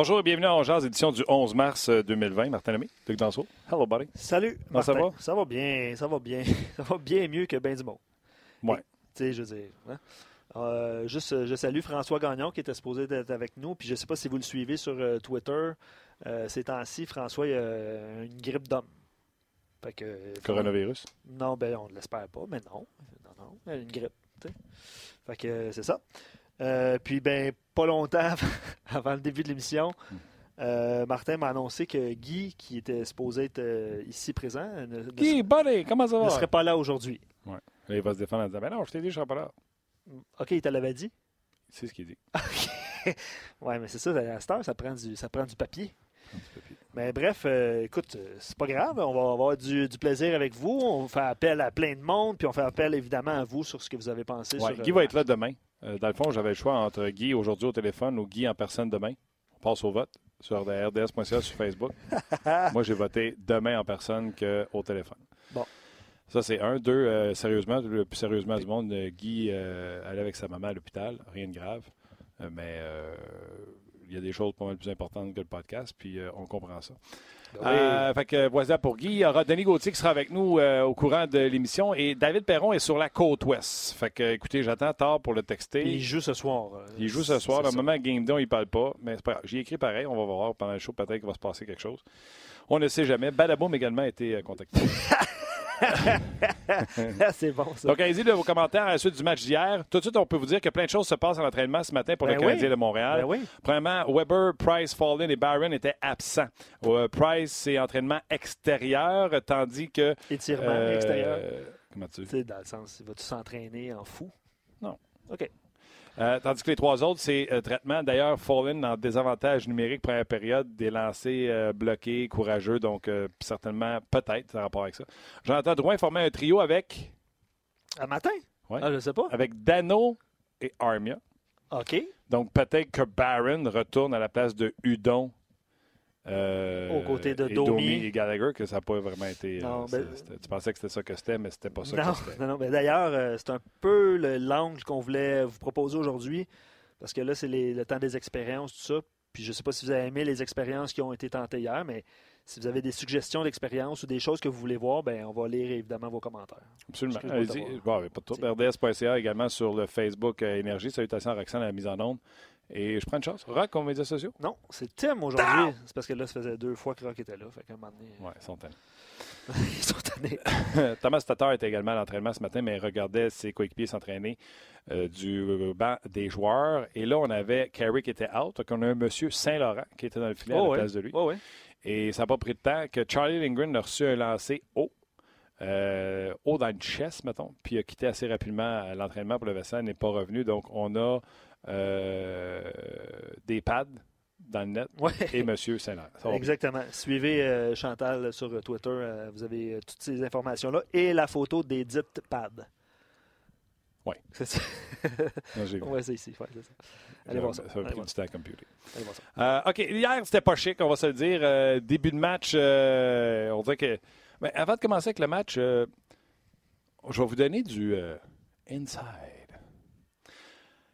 Bonjour et bienvenue à Angers, édition du 11 mars 2020. Euh, Martin Lemay, Luc Danseau. Hello, buddy. Salut. Comment ça va? Ça va bien, ça va bien. Ça va bien mieux que ben du monde. Ouais. Tu sais, je veux dire. hein. Euh, juste, je salue François Gagnon qui était supposé être avec nous. Puis je ne sais pas si vous le suivez sur euh, Twitter. Euh, ces temps-ci, François, il a une grippe d'homme. Fait que, Coronavirus. Non, ben on ne l'espère pas, mais non. Non, non, une grippe. Fait que c'est ça. Euh, puis, ben, pas longtemps avant le début de l'émission, euh, Martin m'a annoncé que Guy, qui était supposé être euh, ici présent, ne, ne Guy, buddy, comment ça ne va? serait pas là aujourd'hui. Là, il va se défendre en disant Ben non, je t'ai dit, je serai pas là. OK, il te l'avait dit? C'est ce qu'il dit. ouais, mais c'est ça, à cette heure, ça prend du, ça prend du papier. Mais bref, euh, écoute, c'est pas grave, on va avoir du, du plaisir avec vous. On fait appel à plein de monde, puis on fait appel évidemment à vous sur ce que vous avez pensé. Ouais, sur, Guy euh, va être là demain. Euh, dans le fond, j'avais le choix entre Guy aujourd'hui au téléphone ou Guy en personne demain. On passe au vote sur rds.ca sur Facebook. Moi, j'ai voté demain en personne qu'au téléphone. Bon. Ça, c'est un. Deux, euh, sérieusement, le plus sérieusement du monde, euh, Guy euh, allait avec sa maman à l'hôpital. Rien de grave. Mais il y a des choses pas mal plus importantes que le podcast, puis on comprend ça. Ben Euh, fait que voilà pour Guy. Il y aura Denis Gauthier qui sera avec nous euh, au courant de l'émission. Et David Perron est sur la côte ouest. Fait que, écoutez, j'attends tard pour le texter. Il joue ce soir. Il joue ce soir. ça. moment Game il parle pas. Mais c'est pas grave. J'ai écrit pareil. On va voir pendant le show. Peut-être qu'il va se passer quelque chose. On ne sait jamais. Badaboum également a été euh, contacté. c'est bon, ça. Donc, allez-y de vos commentaires à la suite du match d'hier. Tout de suite, on peut vous dire que plein de choses se passent à l'entraînement ce matin pour Ben le oui. Canadien de Montréal. Ben oui. Premièrement, Weber, Price, Fallin et Barron étaient absents. Euh, Price, c'est entraînement extérieur, tandis que. Étirement euh, extérieur. Comment tu sais, dans le sens, vas-tu s'entraîner en fou? Non. OK. Euh, tandis que les trois autres, c'est euh, traitement. D'ailleurs, Fallen en désavantage numérique première période, des lancers euh, bloqués, courageux, donc euh, certainement, peut-être, en rapport avec ça. Jonathan Drouin formait un trio avec, Un matin? Ouais. Ah, je sais pas. avec Dano et Armia. OK. Donc peut-être que Barron retourne à la place de Udon. Euh, Aux côtés de et Domi. et Gallagher, que ça n'a pas vraiment été. euh, Non, ben- tu pensais que c'était ça que c'était, mais c'était pas ça Non, que c'était. non, non. Mais d'ailleurs, euh, c'est un peu le- l'angle qu'on voulait vous proposer aujourd'hui. Parce que là, c'est le temps des expériences, tout ça. Puis je ne sais pas si vous avez aimé les expériences qui ont été tentées hier, mais si vous avez des suggestions d'expériences ou des choses que vous voulez voir, ben on va lire évidemment vos commentaires. Absolument. Allez-y. Bon, pas de. RDS.ca également sur le Facebook euh, Énergie. Salutations à Roxane à la mise en onde. Et je prends une chance. Rock aux médias sociaux? Non, c'est Tim aujourd'hui. C'est parce que là, ça faisait deux fois que Rock était là. Fait qu'à un moment donné, Oui, ils sont tannés. ils sont tannés. Thomas Tatar était également à l'entraînement ce matin, mais il regardait ses coéquipiers s'entraîner euh, du banc des joueurs. Et là, on avait Carey qui était out. Donc, on a un monsieur Saint-Laurent qui était dans le filet à la Oh, ouais. place de lui. Oh, ouais. Et ça n'a pas pris de temps que Charlie Lindgren a reçu un lancer haut, euh, haut dans le chest, mettons, puis a quitté assez rapidement à l'entraînement pour le vaisseau, n'est pas revenu. Donc, on a euh, des pads dans le net Ouais. et Monsieur Saint-Laurent. Exactement. Suivez euh, Chantal sur euh, Twitter. euh, vous avez euh, toutes ces informations-là et la photo des dites pads. Ouais. C'est ça. Ouais, c'est ici. Ouais, ça. Allez voir ça. Ça va Allez voir du temps à computer. Allez voir ça. Euh, OK, hier, c'était pas chic, on va se le dire. Euh, début de match, euh, on dirait que. Mais avant de commencer avec le match, euh, je vais vous donner du euh, inside.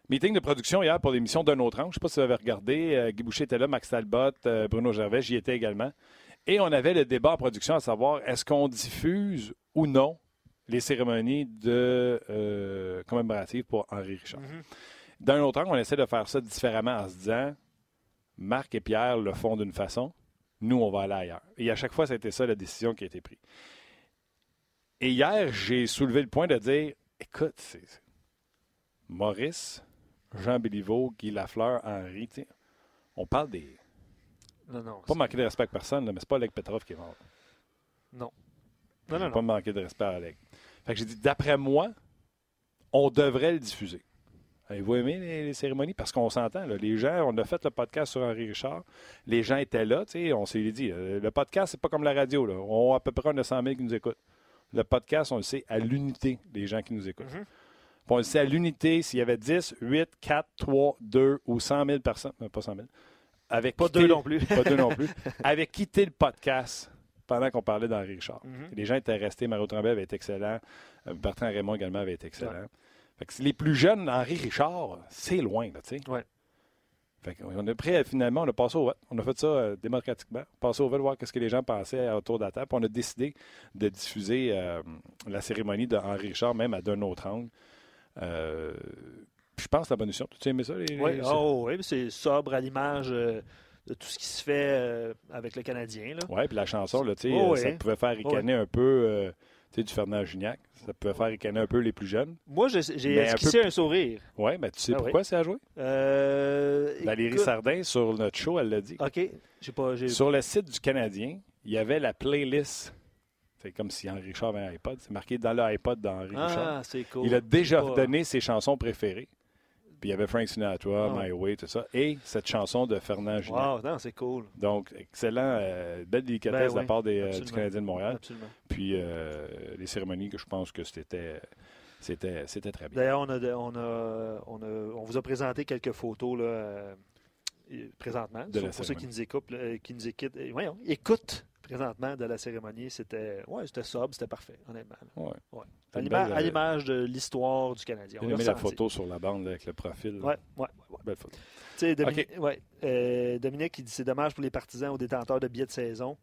Meeting de production hier pour l'émission D'un autre angle. Je ne sais pas si vous avez regardé. Euh, Guy Boucher était là, Max Talbot, euh, Bruno Gervais, j'y étais également. Et on avait le débat en production à savoir est-ce qu'on diffuse ou non les cérémonies de euh, commémoratives pour Henri Richard? Mhm. D'un autre angle, on essaie de faire ça différemment en se disant Marc et Pierre le font d'une façon, nous, on va aller ailleurs. Et à chaque fois, c'était ça la décision qui a été prise. Et hier, j'ai soulevé le point de dire écoute, Maurice, Jean Béliveau, Guy Lafleur, Henri, tu sais, on parle des. Non, non. Pas manquer de respect à personne, là, mais c'est pas Alec Petrov qui est mort. Non. Non, vais non, pas non. manquer de respect à Alec. Fait que j'ai dit d'après moi, on devrait le diffuser. Avez-vous aimé les, les cérémonies? Parce qu'on s'entend, là, les gens, on a fait le podcast sur Henri Richard, les gens étaient là, tu sais, on s'est dit, euh, le podcast, c'est pas comme la radio, là. On a à peu près 900 000 qui nous écoutent. Le podcast, on le sait à l'unité, les gens qui nous écoutent. Mhm. On le sait à l'unité, s'il y avait 10, 8, 4, 3, 2 ou 100 000 personnes, euh, pas 100 000, avec Pas deux non plus. pas deux non plus, avait quitté le podcast pendant qu'on parlait d'Henri Richard. Mhm. Les gens étaient restés. Mario Tremblay avait été excellent. Euh, Bertrand Raymond également avait été excellent. Fait que les plus jeunes, Henri Richard, c'est loin, là, tu sais. Ouais. Fait on a pris, finalement, on a passé au vote. On a fait ça euh, démocratiquement. Passé au vote, voir ce que les gens pensaient autour de la table. Puis on a décidé de diffuser euh, la cérémonie d'Henri Richard, même à d'un autre angle. Euh, je pense la bonne décision. Tu aimé ça? Les, oui, oh, oui c'est sobre à l'image de tout ce qui se fait avec le Canadien. Oui, puis la chanson, là, oh, ça pouvait faire oh, ricaner un peu du Fernand Gignac. Ça peut faire ricaner un peu les plus jeunes. Moi, j'ai esquissé un, sourire. Ouais, mais tu sais ah pourquoi c'est à jouer? Euh, Valérie Sardin, sur notre show, elle l'a dit. OK. Pas, sur le site du Canadien, il y avait la playlist. C'est comme si Henri Richard avait un iPod. C'est marqué dans l'iPod d'Henri ah, Richard. Cool. Il a déjà donné ses chansons préférées. Puis il y avait Frank Sinatra, ah My Way, tout ça. Et cette chanson de Fernand. Wow, c'est cool. Donc, excellent, euh, belle délicatesse ben de la part des, euh, du Canadien de Montréal. Absolument. Puis euh, les cérémonies que je pense que c'était. C'était, c'était très bien. D'ailleurs, on, a, on, a, on, a, on vous a présenté quelques photos là, présentement. De pour ceux qui nous écoutent, qui nous écoutent, voyons, écoutent présentement de la cérémonie, c'était ouais, c'était sobre, c'était parfait, honnêtement. Ouais. Ouais. À euh, l'image de l'histoire du Canadien. J'ai aimé la photo sur la bande avec le profil. Oui, ouais, ouais, Belle photo. Dominique, ouais, euh, Dominique, il dit c'est dommage pour les partisans ou détenteurs de billets de saison.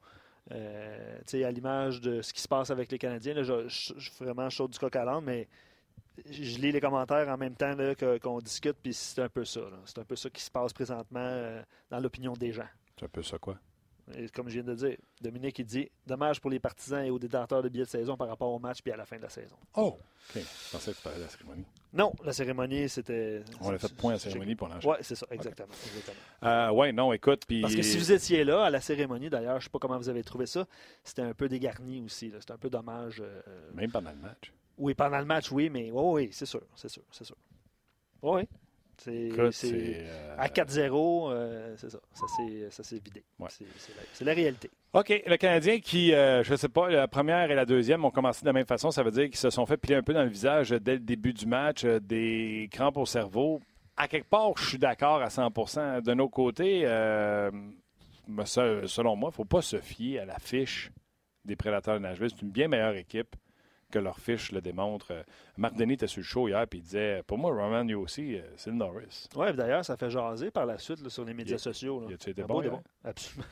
Euh, à l'image de ce qui se passe avec les Canadiens, là, je, suis vraiment chaud du coq à l'âne, mais je lis les commentaires en même temps qu'on discute, puis c'est un peu ça. C'est un peu ça qui se passe présentement euh, dans l'opinion des gens. C'est un peu ça quoi? Comme je viens de dire, Dominique, il dit dommage pour les partisans et aux détenteurs de billets de saison par rapport au match puis à la fin de la saison. Oh, OK. Je pensais que tu parlais de la cérémonie. Non, la cérémonie, c'était. On a fait point à la cérémonie pour l'enjeu. Oui, c'est ça, exactement. Euh, oui, non, écoute. Puis... Parce que si vous étiez là à la cérémonie, d'ailleurs, je ne sais pas comment vous avez trouvé ça, c'était un peu dégarni aussi. C'était un peu dommage. Euh, Même pendant le match. Oui, pendant le match, oui, mais oui, oui, c'est sûr, c'est sûr, c'est sûr. Oui. C'est, euh, À 4-0, euh, c'est ça. Ça s'est, vidé. C'est, la, réalité. OK. Le Canadien qui, euh, je ne sais pas, la première et la deuxième ont commencé de la même façon. Ça veut dire qu'ils se sont fait piler un peu dans le visage dès le début du match, des crampes au cerveau. À quelque part, je suis d'accord à 100% De nos côtés, selon moi, il ne faut pas se fier à la fiche des Prédateurs de Nashville. C'est une bien meilleure équipe que leur fiche le démontre. Euh, Marc Denis était sur le show hier et il disait Pour moi, Roman aussi, euh, c'est le Norris. Oui, d'ailleurs, ça fait jaser par la suite sur les médias sociaux. Là. Il était bon, bon, Absolument.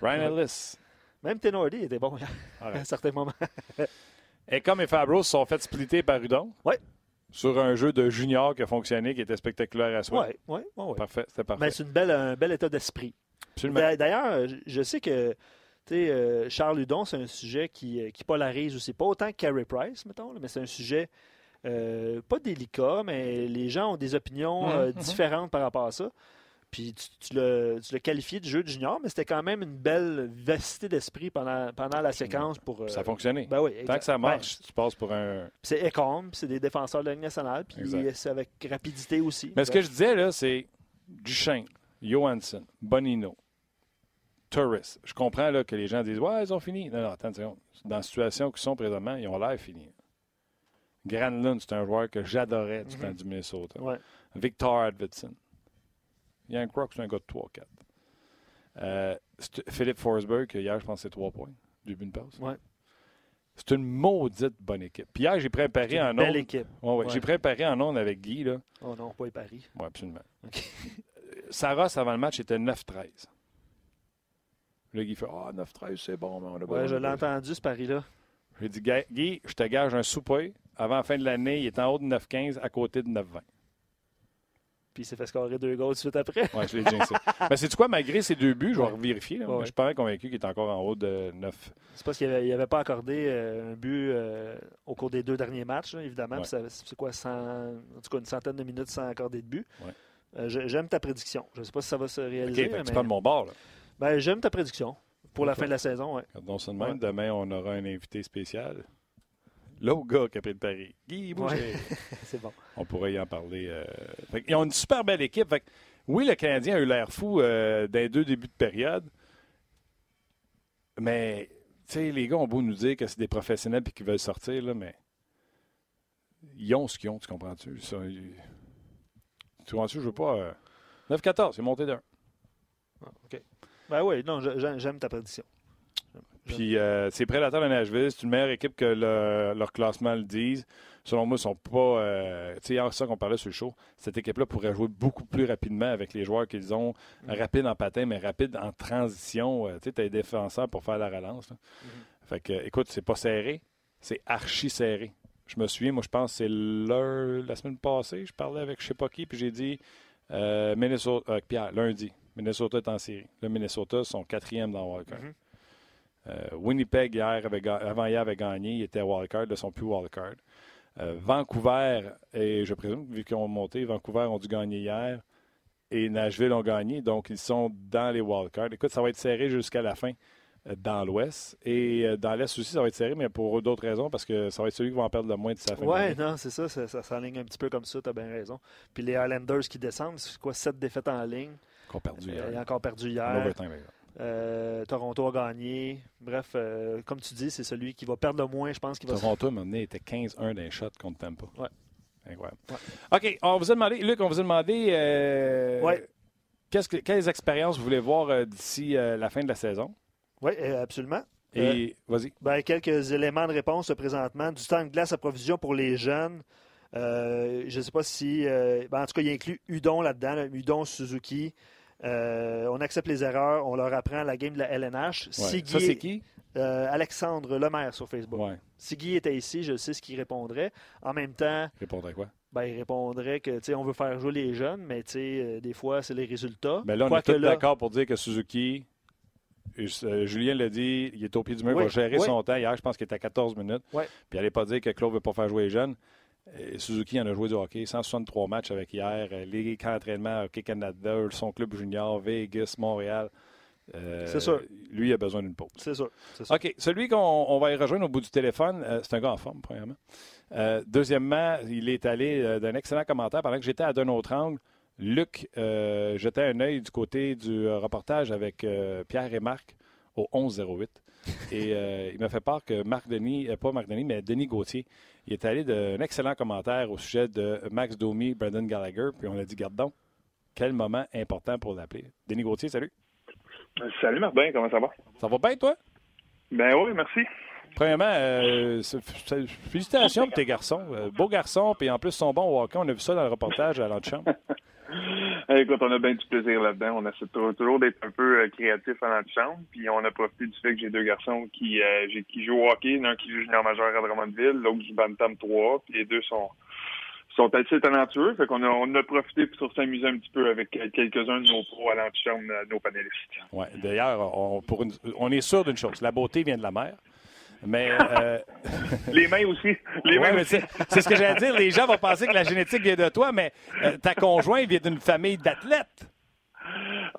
Ryan Ellis. Même Tenordi était bon hier, à un certain moment. et comme Fabros sont fait splitter par Udon. Oui. Sur un jeu de junior qui a fonctionné, qui était spectaculaire à soi. Oui, oui, oui. Parfait, c'était parfait. Mais c'est un bel état d'esprit. D'ailleurs, je sais que euh, Charles Hudon, c'est un sujet qui, euh, qui, polarise aussi. Pas autant que Carey Price, mettons, mais c'est un sujet euh, pas délicat, mais les gens ont des opinions mmh, mmh. différentes par rapport à ça. Puis tu, l'as qualifié de jeu de junior, mais c'était quand même une belle vivacité d'esprit pendant, pendant la séquence. pour. ça a fonctionné. Ben oui, Tant que ça marche, tu passes pour un. C'est Ecom, c'est des défenseurs de la Ligue nationale, puis c'est avec rapidité aussi. Mais ce que je disais, là, c'est Duchesne, Johansson, Bonino, Je comprends là, que les gens disent Ouais, ils ont fini. Non, non, attends Dans la situation qu'ils sont présentement, ils ont l'air finis. Granlund, c'est un joueur que j'adorais du temps mhm. du Minnesota. Victor Arvidsson. Yann Croc, c'est un gars de 3-4. Euh, Philippe Forsberg, hier, je pense c'est 3 points. Début de pause. Ouais. C'est une maudite bonne équipe. Puis hier, j'ai préparé en ondes. Belle équipe. Ouais, J'ai préparé en ondes avec Guy. Là. Oh non, pas Paris. Oui, absolument. Saras, avant le match, était 9-13. Le Guy fait Ah, 9-13, c'est bon, mais on a Ouais, je l'ai entendu, ce pari-là. J'ai dit Guy, je te gage un souper. Avant la fin de l'année, il est en haut de 9-15, à côté de 9-20. Puis il s'est fait scorer deux goals tout de suite après. Oui, je l'ai dit. Mais c'est quoi, malgré ces deux buts, je vais vérifier. je suis pas convaincu qu'il est encore en haut de 9. C'est parce qu'il n'avait pas accordé euh, un but euh, au cours des deux derniers matchs, évidemment. C'est quoi, en tout cas, une centaine de minutes sans accorder de but. Euh, j'aime ta prédiction. Je ne sais pas si ça va se réaliser. OK, tu prends de mon bord. Là. Ben, j'aime ta prédiction pour la fin de la saison. Ouais. Ça. Demain, on aura un invité spécial. L'autre gars qui a pris le pari. Guy Boucher. C'est bon. On pourrait y en parler. Euh... ils ont une super belle équipe. oui, le Canadien a eu l'air fou euh, dans les deux débuts de période. Mais, tu sais, les gars ont beau nous dire que c'est des professionnels et qu'ils veulent sortir, là, mais ils ont ce qu'ils ont, tu comprends-tu? Tu comprends-tu? Je veux pas. 9-14, euh, c'est monté d'un. Ah, OK. Ben oui, non, j'aime ta prédiction. Puis euh, c'est Prédateurs de Nashville, c'est une meilleure équipe que leur classement le dise. Selon moi, ils sont pas. Euh, tu sais, ça qu'on parlait sur le show, cette équipe-là pourrait jouer beaucoup plus rapidement avec les joueurs qu'ils ont, mm. rapide en patin, mais rapide en transition. Euh, tu sais, tu as des défenseurs pour faire la relance. Mm-hmm. Fait que, écoute, c'est pas serré, c'est archi serré. Je me souviens, moi, je pense que c'est la semaine passée, je parlais avec je sais pas qui, puis j'ai dit Minnesota, Pierre, lundi, Minnesota est en série. Le Minnesota sont quatrième dans Wildcard. Mm-hmm. Euh, Winnipeg, hier, avant hier, avait gagné. Il était wildcard, de son plus wildcard. Euh, Vancouver, et je présume, vu qu'ils ont monté, Vancouver ont dû gagner hier et Nashville ont gagné. Donc, ils sont dans les wildcards. Écoute, ça va être serré jusqu'à la fin dans l'Ouest. Et dans l'Est aussi, ça va être serré, mais pour d'autres raisons, parce que ça va être celui qui va en perdre le moins de sa fin. Oui, non, c'est ça, ça, s'aligne un petit peu comme ça, tu as bien raison. Puis les Islanders qui descendent, c'est quoi, sept défaites en ligne. Encore perdu hier. Ont encore perdu hier. Euh, Toronto a gagné. Bref, euh, comme tu dis, c'est celui qui va perdre le moins, je pense. Qu'il va Toronto, à un moment donné, était 15-1 d'un shot contre Tampa. Ouais. Incroyable. OK, on vous a demandé, Luc, on vous a demandé euh, ouais. que, quelles expériences vous voulez voir d'ici la fin de la saison? Oui, absolument. Et vas-y. Ben, quelques éléments de réponse présentement. Du temps de glace à provision pour les jeunes. je ne sais pas si. Ben, en tout cas, il inclut Udon là-dedans, Udon Suzuki. Euh, on accepte les erreurs, on leur apprend la game de la LNH. Ça, c'est qui? Euh, Alexandre Lemaire sur Facebook. Ouais. Si Guy était ici, je sais ce qu'il répondrait. En même temps. Il répondrait quoi? Ben, il répondrait que on veut faire jouer les jeunes, mais euh, des fois, c'est les résultats. Mais là, on est tous d'accord pour dire que Suzuki, Julien l'a dit, il est au pied du mur, il va gérer son temps. Hier, je pense qu'il était à 14 minutes. Puis il n'allait pas dire que Claude ne veut pas faire jouer les jeunes. Suzuki en a joué du hockey, 163 matchs avec hier, euh, les camps d'entraînement Hockey Canada, son club junior, Vegas, Montréal. Euh, c'est sûr. Lui, il a besoin d'une pause. C'est sûr, OK. Celui qu'on va y rejoindre au bout du téléphone, euh, c'est un gars en forme, premièrement. deuxièmement, il est allé d'un excellent commentaire pendant que j'étais à d'un autre angle. Luc jetait un œil du côté du reportage avec Pierre et Marc au 11-08. Et il m'a fait part que Marc Denis, pas Marc Denis, mais Denis Gauthier, il est allé d'un excellent commentaire au sujet de Max Domi, Brendan Gallagher, puis on a dit, garde donc, quel moment important pour l'appeler. Denis Gauthier, salut. Salut Martin, comment ça va? Ça va bien, toi? Ben oui, merci. Premièrement, euh, félicitations pour tes garçons. Euh, beaux garçons, puis en plus, ils sont bons au hockey. On a vu ça dans le reportage à l'antichambre. Écoute, on a bien du plaisir là-dedans. On essaie toujours d'être un peu euh, créatif à l'antichambre. Puis on a profité du fait que j'ai deux garçons qui, qui jouent au hockey. L'un qui joue junior majeur à Drummondville, l'autre joue Bantam 3. Puis les deux sont assez talentueux. Fait qu'on a, on a profité pour s'amuser un petit peu avec quelques-uns de nos pros à l'antichambre, nos panélistes. Ouais. D'ailleurs, on est sûr d'une chose. La beauté vient de la mer. Mais. Euh, les mains aussi. Les mains C'est, ce que j'allais dire. Les gens vont penser que la génétique vient de toi, mais euh, ta conjointe vient d'une famille d'athlètes.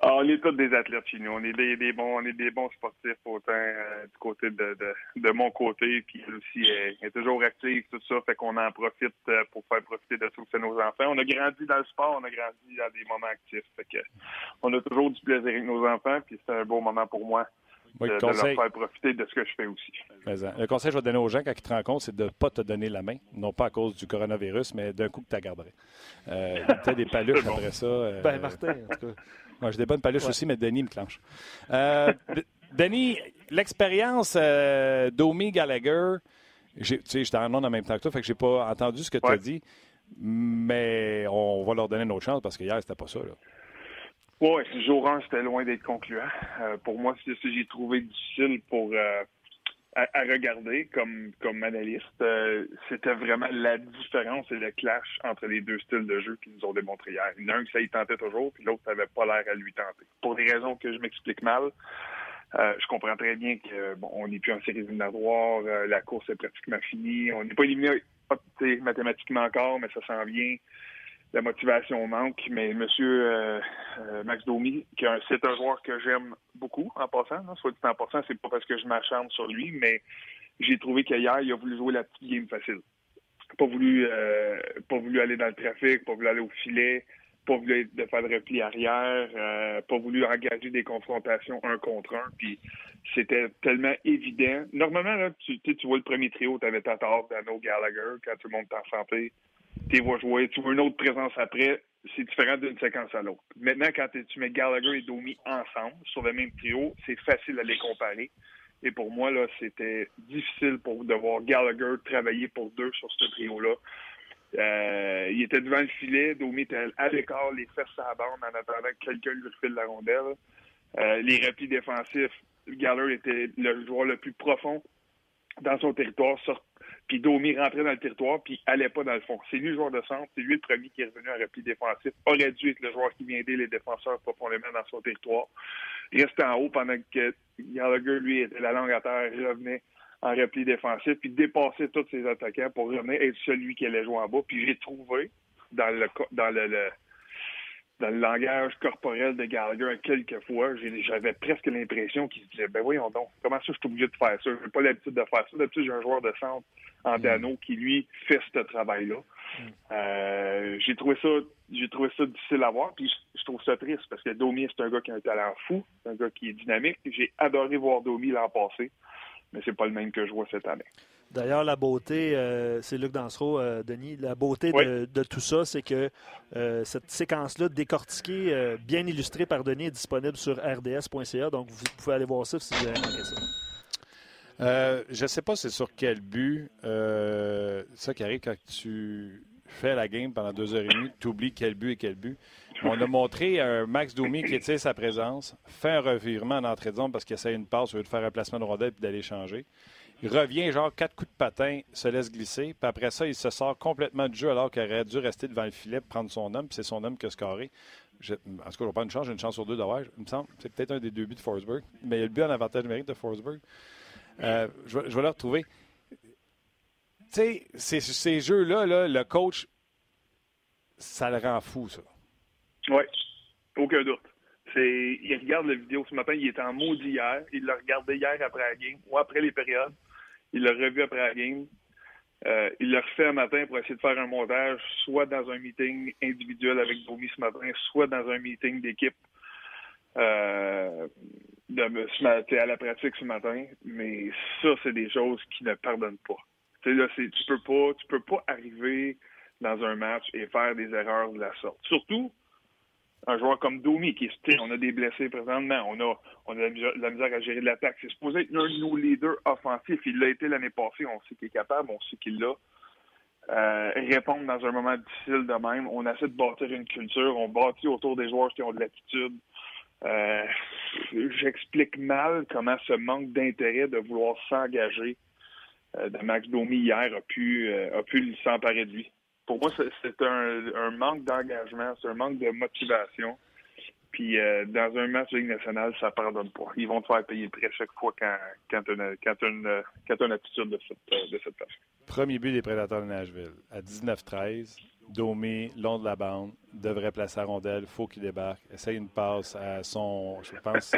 Ah, on est tous des athlètes chez nous. On est des, bons, on est des bons sportifs autant euh, du côté de, de, mon côté, puis elle aussi est, toujours active, tout ça, fait qu'on en profite pour faire profiter de tout nos enfants. On a grandi dans le sport, on a grandi dans des moments actifs, fait que on a toujours du plaisir avec nos enfants, puis c'est un beau moment pour moi de, leur faire profiter de ce que je fais aussi. Le conseil que je vais donner aux gens quand ils te rencontrent, c'est de ne pas te donner la main, non pas à cause du coronavirus, mais d'un coup que tu la garderais. Euh, tu as des paluches après ça. Euh, ben, Martin, en tout cas. Moi, j'ai des bonnes paluches aussi, mais Denis me clenche. Euh, Denis, l'expérience euh, d'Omi Gallagher, tu sais, j'étais en en même temps que toi, fait que j'ai pas entendu ce que tu as dit, mais on va leur donner une autre chance parce que hier, c'était pas ça. Là. Oui, jour 1, c'était loin d'être concluant. Euh, pour moi, c'est ce que j'ai trouvé difficile pour euh, à, regarder comme, comme analyste. Euh, c'était vraiment la différence et le clash entre les deux styles de jeu qu'ils nous ont démontré hier. Il y en a un qui ça y tentait toujours, puis l'autre n'avait pas l'air à lui tenter. Pour des raisons que je m'explique mal, je comprends très bien que bon, on n'est plus en série éliminatoire, la course est pratiquement finie, on n'est pas éliminé mathématiquement encore, mais ça s'en vient la motivation manque, mais Monsieur euh, euh, Max Domi, c'est un joueur que j'aime beaucoup en passant, soit dit en passant, c'est pas parce que je m'acharne sur lui, mais j'ai trouvé qu'hier, il a voulu jouer la petite game facile. Pas voulu euh, pas voulu aller dans le trafic, pas voulu aller au filet, pas voulu de faire de repli arrière, pas voulu engager des confrontations un contre un, puis c'était tellement évident. Normalement, là, tu, tu vois le premier trio, tu avais Tatar, Dano, Gallagher, quand tout le monde en santé tu vois jouer, tu vois une autre présence après, c'est différent d'une séquence à l'autre. Maintenant, quand tu mets Gallagher et Domi ensemble, sur le même trio, c'est facile à les comparer. Et pour moi, là, c'était difficile pour de voir Gallagher travailler pour deux sur ce trio-là. Euh, il était devant le filet, Domi était à l'écart, les fesses à la bande en attendant que quelqu'un lui refile la rondelle. Euh, les replis défensifs, Gallagher était le joueur le plus profond dans son territoire, puis Domi rentrait dans le territoire, puis allait pas dans le fond. C'est lui le joueur de centre, c'est lui le premier qui est revenu en repli défensif. Aurait dû être le joueur qui vient aider les défenseurs profondément dans son territoire. Il restait en haut pendant que Gallagher, lui, était la langue à terre, revenait en repli défensif, puis dépasser tous ses attaquants pour revenir être celui qui allait jouer en bas. Puis j'ai trouvé dans le dans le, dans le langage corporel de Gallagher quelques fois, j'avais presque l'impression qu'il se disait Ben voyons donc, comment ça je suis obligé de faire ça? J'ai pas l'habitude de faire ça. D'habitude, j'ai un joueur de centre en mm. Dano qui, lui, fait ce travail-là. Mm. Euh, j'ai trouvé ça j'ai trouvé ça difficile à voir, puis je, trouve ça triste parce que Domi, c'est un gars qui a un talent fou, c'est un gars qui est dynamique. J'ai adoré voir Domi l'an passé mais c'est pas le même que je vois cette année. D'ailleurs, la beauté, euh, c'est Luc Dansereau, euh, Denis, la beauté de, tout ça, c'est que euh, cette séquence-là décortiquée, bien illustrée par Denis, est disponible sur rds.ca, donc vous pouvez aller voir ça si vous avez manqué ça. je ne sais pas c'est sur quel but. ça qui arrive quand tu fais la game pendant deux heures et demie, tu oublies quel but et quel but. On a montré un Max Domi qui étire sa présence, fait un revirement en entrée de zone parce qu'il essaie une passe, au lieu de faire un placement de rondelle et d'aller changer. Il revient, genre, quatre coups de patin, se laisse glisser. Puis après ça, il se sort complètement du jeu alors qu'il aurait dû rester devant le filet, prendre son homme. Puis c'est son homme qui a scoré. Je, en tout cas, je pas une chance, j'ai une chance sur deux d'avoir. Il me semble. C'est peut-être un des deux buts de Forsberg. Mais il y a le but en avantage numérique de Forsberg. Euh, je, vais, le retrouver. Tu sais, ces, jeux-là, là, le coach, ça le rend fou, ça. Oui, aucun doute. Il regarde la vidéo ce matin, il était en maudit hier. Il l'a regardé hier après la game ou après les périodes. Il l'a revu après la game. Euh, il l'a refait un matin pour essayer de faire un montage, soit dans un meeting individuel avec Bomi ce matin, soit dans un meeting d'équipe euh, à la pratique ce matin. Mais ça, c'est des choses qui ne pardonnent pas. là, tu peux pas, tu peux pas arriver dans un match et faire des erreurs de la sorte. Surtout un joueur comme Domi, qui est on a des blessés présentement, on a, on a de la misère à gérer de l'attaque. C'est supposé être l'un de nos leaders offensifs. Il l'a été l'année passée, on sait qu'il est capable, on sait qu'il l'a. Euh, répondre dans un moment difficile de même. On essaie de bâtir une culture, on bâtit autour des joueurs qui ont de l'attitude. Euh, j'explique mal comment ce manque d'intérêt de vouloir s'engager euh, de Max Domi hier a pu, a pu s'emparer de lui pour moi, c'est un, manque d'engagement, c'est un manque de motivation. Puis euh, dans un match de Ligue nationale, ça ne pardonne pas. Ils vont te faire payer le prix à chaque fois quand, quand tu as, une attitude de cette, de cette. Premier but des Prédateurs de Nashville. À 19-13, Domi, long de la bande, devrait placer la rondelle, faut qu'il débarque, essaye une passe à son. Je pense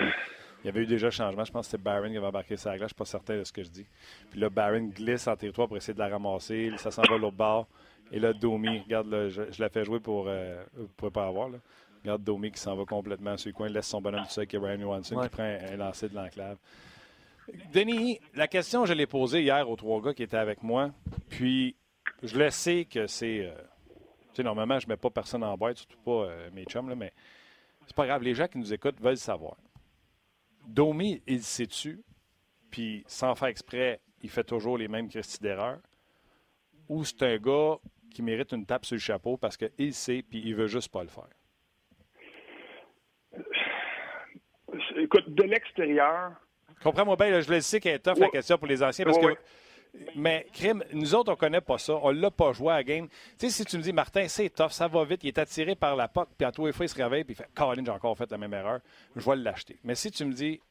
il y avait eu déjà changement. Je pense que c'était Barron qui avait embarqué sa glace. Je suis pas certain de ce que je dis. Puis là, Barron glisse en territoire pour essayer de la ramasser. Ça s'en va l'autre bord. Et là, Domi, regarde, je, je, la fais jouer pour. Euh, vous ne pouvez pas avoir. Là. Regarde Domi qui s'en va complètement sur le coin, laisse son bonhomme tout seul, qui est Johansson, qui prend un, lancer de l'enclave. Denis, la question, je l'ai posée hier aux trois gars qui étaient avec moi. Puis, je le sais que c'est. Euh, tu sais, normalement, je ne mets pas personne en boîte, surtout pas euh, mes chums, là, mais c'est pas grave. Les gens qui nous écoutent veulent savoir. Domi, il sait-tu, puis sans faire exprès, il fait toujours les mêmes cristis d'erreur, ou c'est un gars qui mérite une tape sur le chapeau parce qu'il sait puis il veut juste pas le faire? Écoute, de l'extérieur. Comprends-moi bien, je le sais qu'elle est tough la question pour les anciens parce que. Mais, crime, nous autres, on connaît pas ça. On l'a pas joué à la game. Tu sais, si tu me dis, Martin, c'est tough, ça va vite, il est attiré par la pote, puis à tous les fois, il se réveille, puis il fait, Caroline, j'ai encore fait la même erreur, je vais l'acheter. Mais si tu me dis,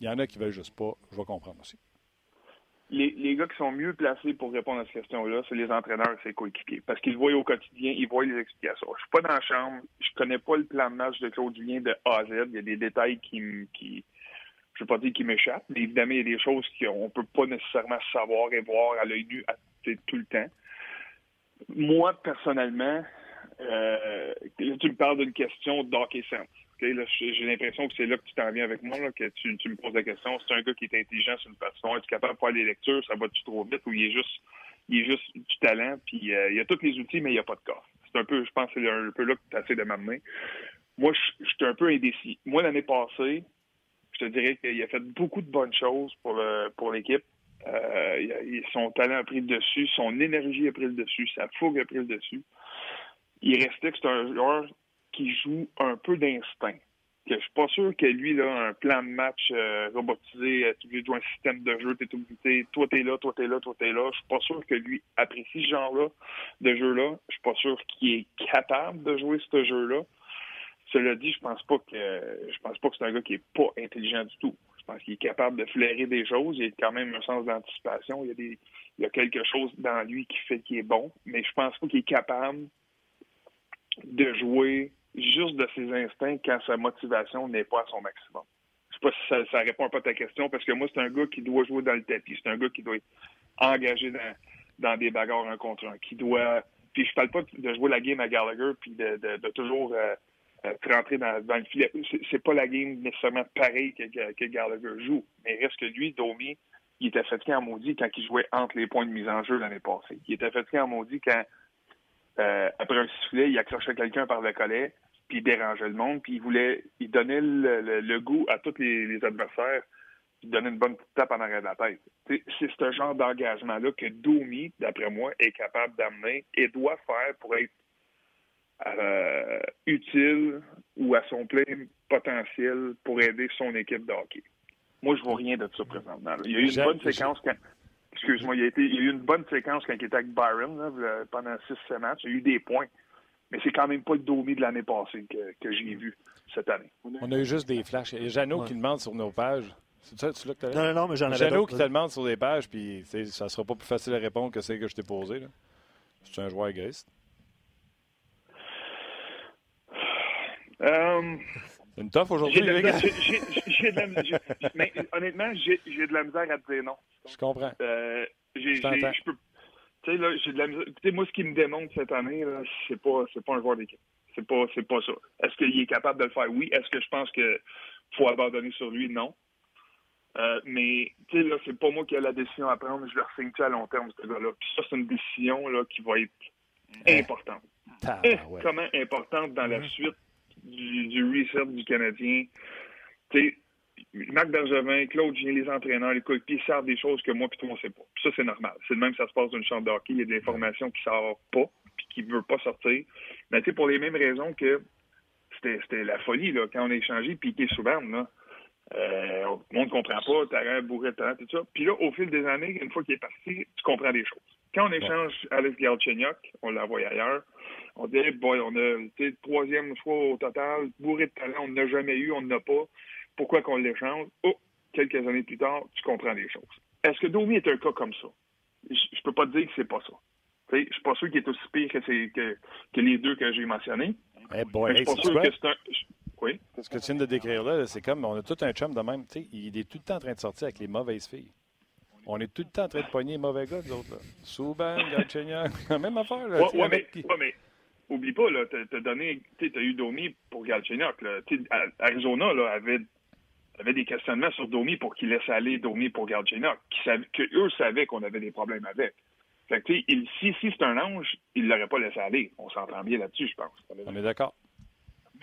il y en a qui veulent juste pas, je vais comprendre aussi les, gars qui sont mieux placés pour répondre à cette question-là, c'est les entraîneurs et ses coéquipiers. Parce qu'ils voient au quotidien, ils voient les explications. Je suis pas dans la chambre, je connais pas le plan de match de Claude Julien de A à Z. Il y a des détails qui, qui je veux pas dire qui m'échappent, mais évidemment, il y a des choses qu'on peut pas nécessairement savoir et voir à l'œil nu tout le temps. Moi, personnellement, euh, tu me parles d'une question d'hockey sense j'ai l'impression que c'est là que tu t'en viens avec moi, que tu, me poses la question. C'est un gars qui est intelligent sur une façon. Es-tu capable de faire des lectures? Ça va-tu trop vite ou il est juste il est juste du talent, puis euh, il a tous les outils, mais il n'y a pas de corps. C'est un peu, je pense, c'est un peu là que tu essaies de m'amener. Moi, je suis un peu indécis. Moi, l'année passée, Je te dirais qu'il a fait beaucoup de bonnes choses pour, pour l'équipe. Euh, son talent a pris le dessus, son énergie a pris le dessus, sa fougue a pris le dessus. Il restait que c'est un joueur qui joue un peu d'instinct. Je suis pas sûr que lui, un plan de match euh, robotisé, tu lui jouer un système de jeu, t'es obligé, toi t'es là, toi t'es là, toi t'es là. Je suis pas sûr que lui apprécie ce genre-là de jeu-là. Je suis pas sûr qu'il est capable de jouer ce jeu-là. Cela dit, je pense pas que je pense pas que c'est un gars qui est pas intelligent du tout. Je pense qu'il est capable de flairer des choses. Il a quand même un sens d'anticipation. Il y a il y a quelque chose dans lui qui fait qu'il est bon, mais je pense pas qu'il est capable de jouer juste de ses instincts quand sa motivation n'est pas à son maximum. Je sais pas si ça, répond pas à ta question, parce que moi, c'est un gars qui doit jouer dans le tapis. C'est un gars qui doit être engagé dans, des bagarres un contre un, qui doit. Puis je parle pas de jouer la game à Gallagher puis de, toujours euh, euh, rentrer dans, le filet. C'est pas la game nécessairement pareille que, que, Gallagher joue. Mais reste que lui, Domi, il était fatigué en maudit quand il jouait entre les points de mise en jeu l'année passée. Il était fatigué en maudit quand, euh, après un sifflet, il accrochait quelqu'un par le collet, puis il dérangeait le monde, puis il voulait, il donnait le, goût à tous les, adversaires, il donnait une bonne tape en arrière de la tête. C'est ce genre d'engagement-là que Domi, d'après moi, est capable d'amener et doit faire pour être euh, utile ou à son plein potentiel pour aider son équipe de hockey. Moi, je vois rien de ça présentement. Il y a eu une bonne séquence quand. Excuse-moi, il, y a eu une bonne séquence quand il était avec Byron pendant 6-7 matchs. Il y a eu des points. Mais c'est quand même pas le Domi de l'année passée que, j'ai vu cette année. On a eu juste des flashs. Il y a Jeannot qui demande sur nos pages. C'est ça, tu l'as Non, non, non, mais j'en avais Jeannot qui te demande sur des pages, puis ça sera pas plus facile à répondre que celle que je t'ai posée. C'est un joueur égoïste. Euh, c'est une toffe aujourd'hui, les gars. Mais honnêtement, j'ai de la misère à te dire non. Je comprends. Euh, j'ai, je peux. Tu sais, là, j'ai de la misère. Écoutez, moi, ce qui me démontre cette année, là, c'est pas, c'est pas un joueur d'équipe. C'est pas, c'est pas ça. Est-ce qu'il est capable de le faire? Oui. Est-ce que je pense qu'il faut abandonner sur lui? Non. Euh, mais, tu sais, là, c'est pas moi qui ai la décision à prendre. Je le signe à long terme, ce gars-là. Puis ça, c'est une décision, là, qui va être importante. Eh, comment importante dans la mm-hmm. suite du, du reset du Canadien? Tu Marc Bergevin, Claude Gien, les entraîneurs, les coéquipiers savent des choses que moi et toi, on ne sait pas. ça, c'est normal. C'est le même que ça se passe dans une chambre d'hockey. Il y a des informations qui ne sortent pas puis qui ne veulent pas sortir. Mais tu pour les mêmes raisons que c'était la folie là, quand on a échangé Piqué souvent. Là. Euh, le monde ne comprend pas, t'as un bourré de talent, tout ça. Puis là, au fil des années, une fois qu'il est parti, tu comprends des choses. Quand on échange Alex Galchenyuk, on l'envoie ailleurs, on dit, boy, on a le troisième choix au total, bourré de talent, on n'a jamais eu, on n'a pas. Pourquoi qu'on l'échange? Oh, quelques années plus tard, tu comprends les choses. Est-ce que Domi est un cas comme ça? Je, ne peux pas te dire que c'est pas ça. Je suis pas sûr qu'il est aussi pire que, que, que les deux que j'ai mentionnés. Eh boy, je suis pas sûr que c'est un. Oui? Ce que tu viens de décrire là, c'est comme on a tout un chum de même. Il est tout le temps en train de sortir avec les mauvaises filles. On est tout le temps en train de pogner les mauvais gars, nous autres. Là. Souban, même affaire. Là, ouais, mais, mais, oublie pas, tu as, donné, tu as eu Domi pour Galchenyuk. Arizona là, avait, avait des questionnements sur Domi pour qu'il laisse aller Domi pour Galchenyuk, qu'eux savaient qu'on avait des problèmes avec. Fait que, il, si, si c'est un ange, il ne l'aurait pas laissé aller. On s'entend bien là-dessus, je pense. On est d'accord.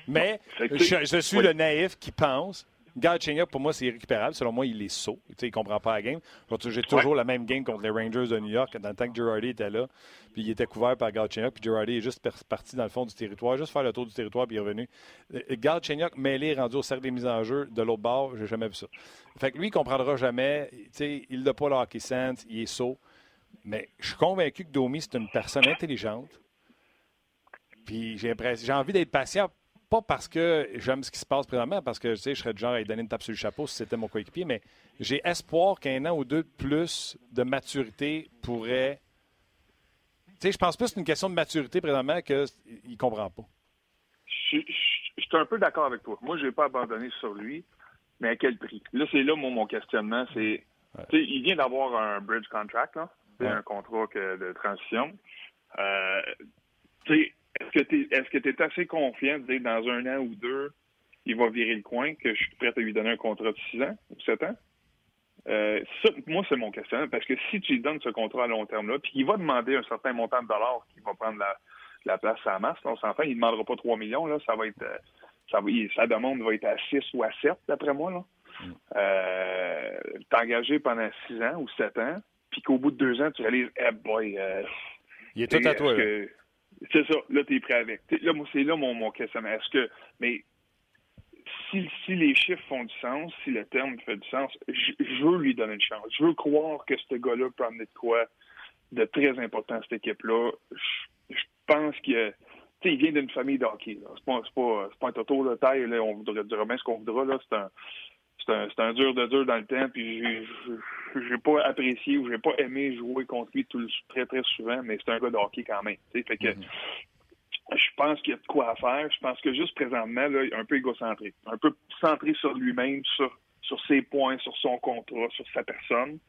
Mais je, suis le naïf qui pense Galchenyuk, pour moi, c'est irrécupérable. Selon moi, il est saut. il ne comprend pas la game. J'ai toujours la même game contre les Rangers de New York dans le temps que Girardi était là. Puis il était couvert par Galchenyuk. Puis Girardi est juste parti dans le fond du territoire, juste faire le tour du territoire, puis il est revenu. Euh, Galchenyuk, mêlé, rendu au cercle des mises en jeu de l'autre bord, j'ai jamais vu ça. Fait que lui, il ne comprendra jamais. il n'a pas le hockey sense, il est saut. Mais je suis convaincu que Domi, c'est une personne intelligente. Puis j'ai envie d'être patient pas parce que j'aime ce qui se passe présentement, parce que je serais du genre à lui donner une tape sur le chapeau si c'était mon coéquipier, mais j'ai espoir qu'un an ou deux de plus de maturité pourrait. Tu sais, je pense plus que c'est une question de maturité présentement qu'il ne comprend pas. Je, suis un peu d'accord avec toi. Moi, je n'ai pas abandonné sur lui, mais à quel prix? Là, c'est là mon, questionnement. C'est, Il vient d'avoir un bridge contract, là. un contrat de transition. Euh, est-ce que tu es, est-ce que es assez confiant de dire dans un an ou deux, il va virer le coin, que je suis prêt à lui donner un contrat de 6 ans ou 7 ans? Euh, ça, moi, c'est mon questionnement, parce que si tu lui donnes ce contrat à long terme-là, puis il va demander un certain montant de dollars qui va prendre la, place à masse, on s'entend, il ne demandera pas 3 millions, là, ça va être, euh, ça va, sa demande va être à 6 ou à 7, d'après moi, là. mm. euh, t'es engagé pendant six ans ou sept ans, puis qu'au bout de deux ans, tu réalises, eh boy, euh, il est tout à toi. C'est ça, là, tu es prêt avec. Là, c'est là mon, mon questionnement. Est-ce que, mais si, si, les chiffres font du sens, si le terme fait du sens, je, veux lui donner une chance. Je veux croire que ce gars-là peut amener de quoi de très important à cette équipe-là. Je, pense qu'il il vient d'une famille de hockey. C'est pas, pas, pas, un toto de taille. Là, on voudrait dire bien ce qu'on voudra. C'est un, c'est un, un, dur de dur dans le temps. Puis j'ai pas apprécié ou j'ai pas aimé jouer contre lui tout, très très souvent, mais c'est un gars de hockey quand même. Fait que mm-hmm. je pense qu'il y a de quoi à faire. Je pense que juste présentement, là, il est un peu égocentré, un peu centré sur lui-même, sur, sur ses points, sur son contrat, sur sa personne.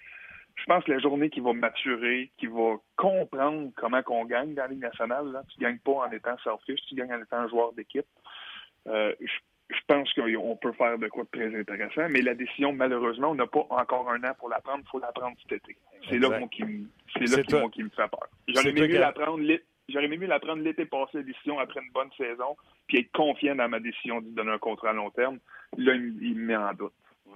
Je pense que la journée qui va maturer, qui va comprendre comment qu'on gagne dans la Ligue nationale, là, tu gagnes pas en étant selfish, tu gagnes en étant un joueur d'équipe. Euh, je je pense qu'on peut faire de quoi de très intéressant, mais la décision, malheureusement, on n'a pas encore un an pour la prendre. Il faut la prendre cet été. C'est là, qui, là qui, qui, me fait peur. J'aurais aimé mieux la prendre J'aurais mieux la prendre l'été passé, la décision, après une bonne saison, puis être confiant dans ma décision de donner un contrat à long terme. Là, il, me met en doute.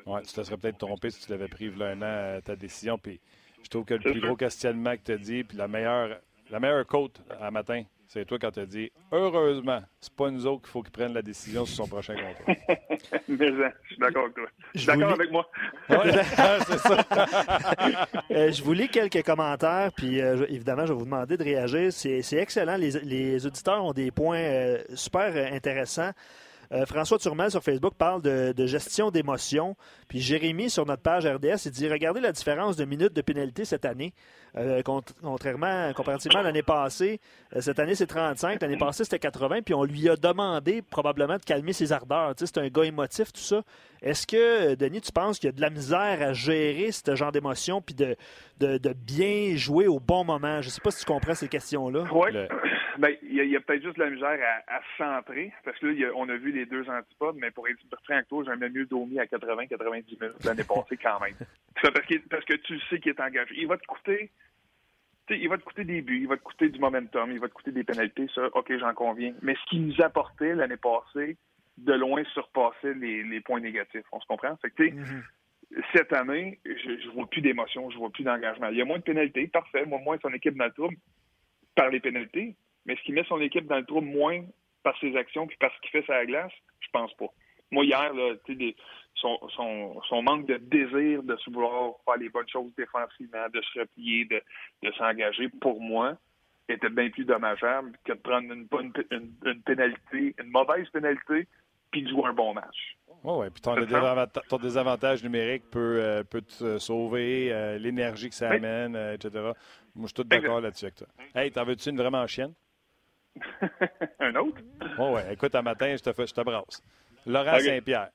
Oui, tu te serais peut-être trompé si tu l'avais pris là, un an, euh, ta décision. Puis je trouve que le plus gros questionnement que tu as dit, puis la meilleure, la meilleure côte à matin, c'est toi quand tu as dit heureusement, c'est pas nous autres qu'il faut qu'il prenne la décision sur son prochain contrat. Mais hein, je suis d'accord avec toi. Je suis d'accord avec moi. c'est ça. Euh, je vous lis quelques commentaires, puis euh, évidemment, je vais vous demander de réagir. C'est excellent. Les, les, auditeurs ont des points euh, super intéressants. Euh, François Turmel sur Facebook parle de, gestion d'émotions. Puis Jérémy sur notre page RDS, il dit Regardez la différence de minutes de pénalité cette année. Euh, contrairement, comparativement à l'année passée, euh, cette année c'est 35, l'année passée c'était 80, puis on lui a demandé probablement de calmer ses ardeurs. Tu sais, c'est un gars émotif, tout ça. Est-ce que, Denis, tu penses qu'il y a de la misère à gérer ce genre d'émotions, puis de, de, bien jouer au bon moment? Je ne sais pas si tu comprends ces questions-là. Oui. Ben, il y a, peut-être juste de la misère à, centrer, parce que là, on a vu les deux antipodes, mais pour être franc avec toi, j'aimerais mieux dormir à 80-90 minutes l'année passée quand même. parce, que, parce que tu sais qu'il est engagé. Il va te coûter il va te coûter des buts, il va te coûter du momentum, il va te coûter des pénalités, ça, OK, j'en conviens. Mais ce qui nous apportait l'année passée, de loin surpassait les, points négatifs. On se comprend? Fait que, mm-hmm. Cette année, je ne vois plus d'émotion, je vois plus d'engagement. Il y a moins de pénalités, parfait. Moi, moins son équipe dans le trouble par les pénalités. Mais ce qui met son équipe dans le trouble moins par ses actions puis par ce qu'il fait sur la glace, je pense pas. Moi, hier, là, son, son, son, manque de désir de se vouloir faire les bonnes choses défensivement, de se replier, de, de s'engager, pour moi, était bien plus dommageable que de prendre une, bonne, une, une pénalité, une mauvaise pénalité, puis de jouer un bon match. Oui, oui. Puis ton, désavantage numérique peut, euh, peut te sauver, euh, l'énergie que ça amène, euh, etc. Moi, je suis tout d'accord là-dessus avec toi. Hey, t'en veux-tu une vraiment chienne? un autre? Oh, ouais. Écoute, un matin, je te, je te brasse. Laurent Saint-Pierre.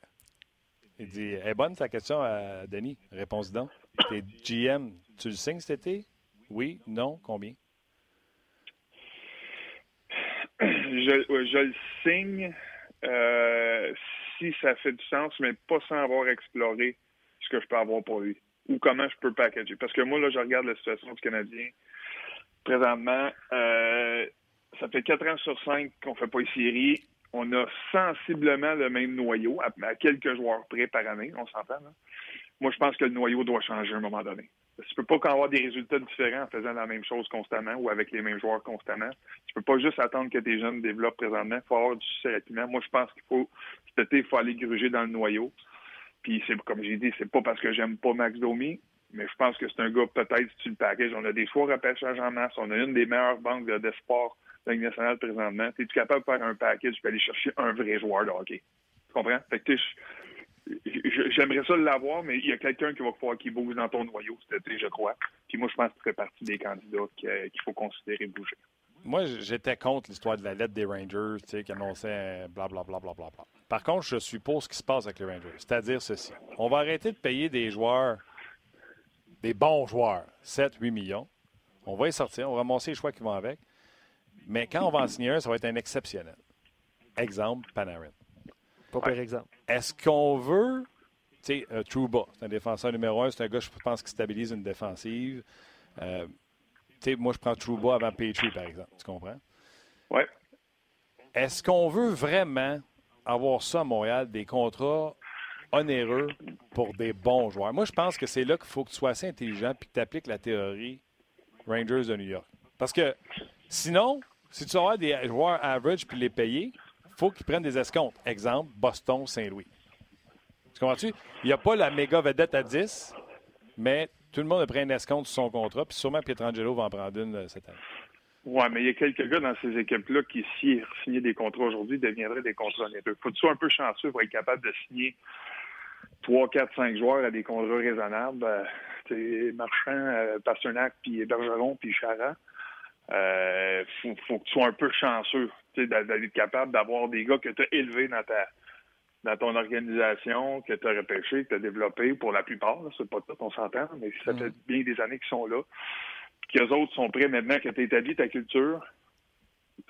Il dit est bonne ta question à Denis. Réponse donc. T'es GM, tu le signes cet été? Oui, non, combien? Je, je le signe euh, si ça fait du sens, mais pas sans avoir exploré ce que je peux avoir pour lui ou comment je peux packager. Parce que moi, là, je regarde la situation du Canadien. Présentement, euh, ça fait quatre ans sur cinq qu'on fait pas une série. On a sensiblement le même noyau, à, quelques joueurs près par année, on s'entend. Moi, je pense que le noyau doit changer à un moment donné. Tu peux pas avoir des résultats différents en faisant la même chose constamment ou avec les mêmes joueurs constamment. Tu peux pas juste attendre que tes jeunes développent présentement. Il faut avoir du succès rapidement. Moi, je pense qu'il faut, cet été, il faut aller gruger dans le noyau. Puis, c'est comme j'ai dit, c'est pas parce que j'aime pas Max Domi, mais je pense que c'est un gars, peut-être, si tu le packages, on a des choix repêchage en masse, on a une des meilleures banques d'espoir de, de nationale présentement. Es-tu capable de faire un package et aller chercher un vrai joueur de hockey? Tu comprends? Fait J'aimerais ça l'avoir, mais il y a quelqu'un qui va pouvoir qui bouge dans ton noyau cet été, je crois. Puis moi, je pense que tu fais partie des candidats qu'il faut considérer bouger. Moi, j'étais contre l'histoire de la lettre des Rangers, qui annonçait blablabla. Bla, bla, bla, Par contre, je suis pour ce qui se passe avec les Rangers. C'est-à-dire ceci. On va arrêter de payer des joueurs, des bons joueurs, 7, 8 millions. On va y sortir, on va ramasser les choix qui vont avec. Mais quand on va en signer un, ça va être un exceptionnel. Exemple, Panarin. Pas exemple. Est-ce qu'on veut. Tu sais, uh, Trouba, c'est un défenseur numéro un, c'est un gars, je pense, qui stabilise une défensive. Euh, tu sais, moi, je prends Trouba avant Petrie, par exemple. Tu comprends? Oui. Est-ce qu'on veut vraiment avoir ça à Montréal, des contrats onéreux pour des bons joueurs? Moi, je pense que c'est là qu'il faut que tu sois assez intelligent et que tu appliques la théorie Rangers de New York. Parce que sinon, si tu as des joueurs average puis les payer, faut qu'ils prennent des escomptes. Exemple, Boston, Saint-Louis. Tu comprends-tu? Il n'y a pas la méga vedette à 10, mais tout le monde a pris un escompte sur son contrat, puis sûrement Pietrangelo va en prendre une euh, cette année. Oui, mais il y a quelques gars dans ces équipes-là qui, s'ils signaient des contrats aujourd'hui, deviendraient des contrats Il Faut que tu sois un peu chanceux pour être capable de signer 3, 4, 5 joueurs à des contrats raisonnables. Euh, Marchand, euh, Pasternak, puis Bergeron, puis Chara. Euh, faut, faut, que tu sois un peu chanceux d'être capable d'avoir des gars que tu as élevés dans ta dans ton organisation, que tu as repêché, que tu as développé pour la plupart. C'est pas tout, on s'entend, mais ça fait mm. bien des années qu'ils sont là qu'eux autres sont prêts maintenant que tu as établi ta culture,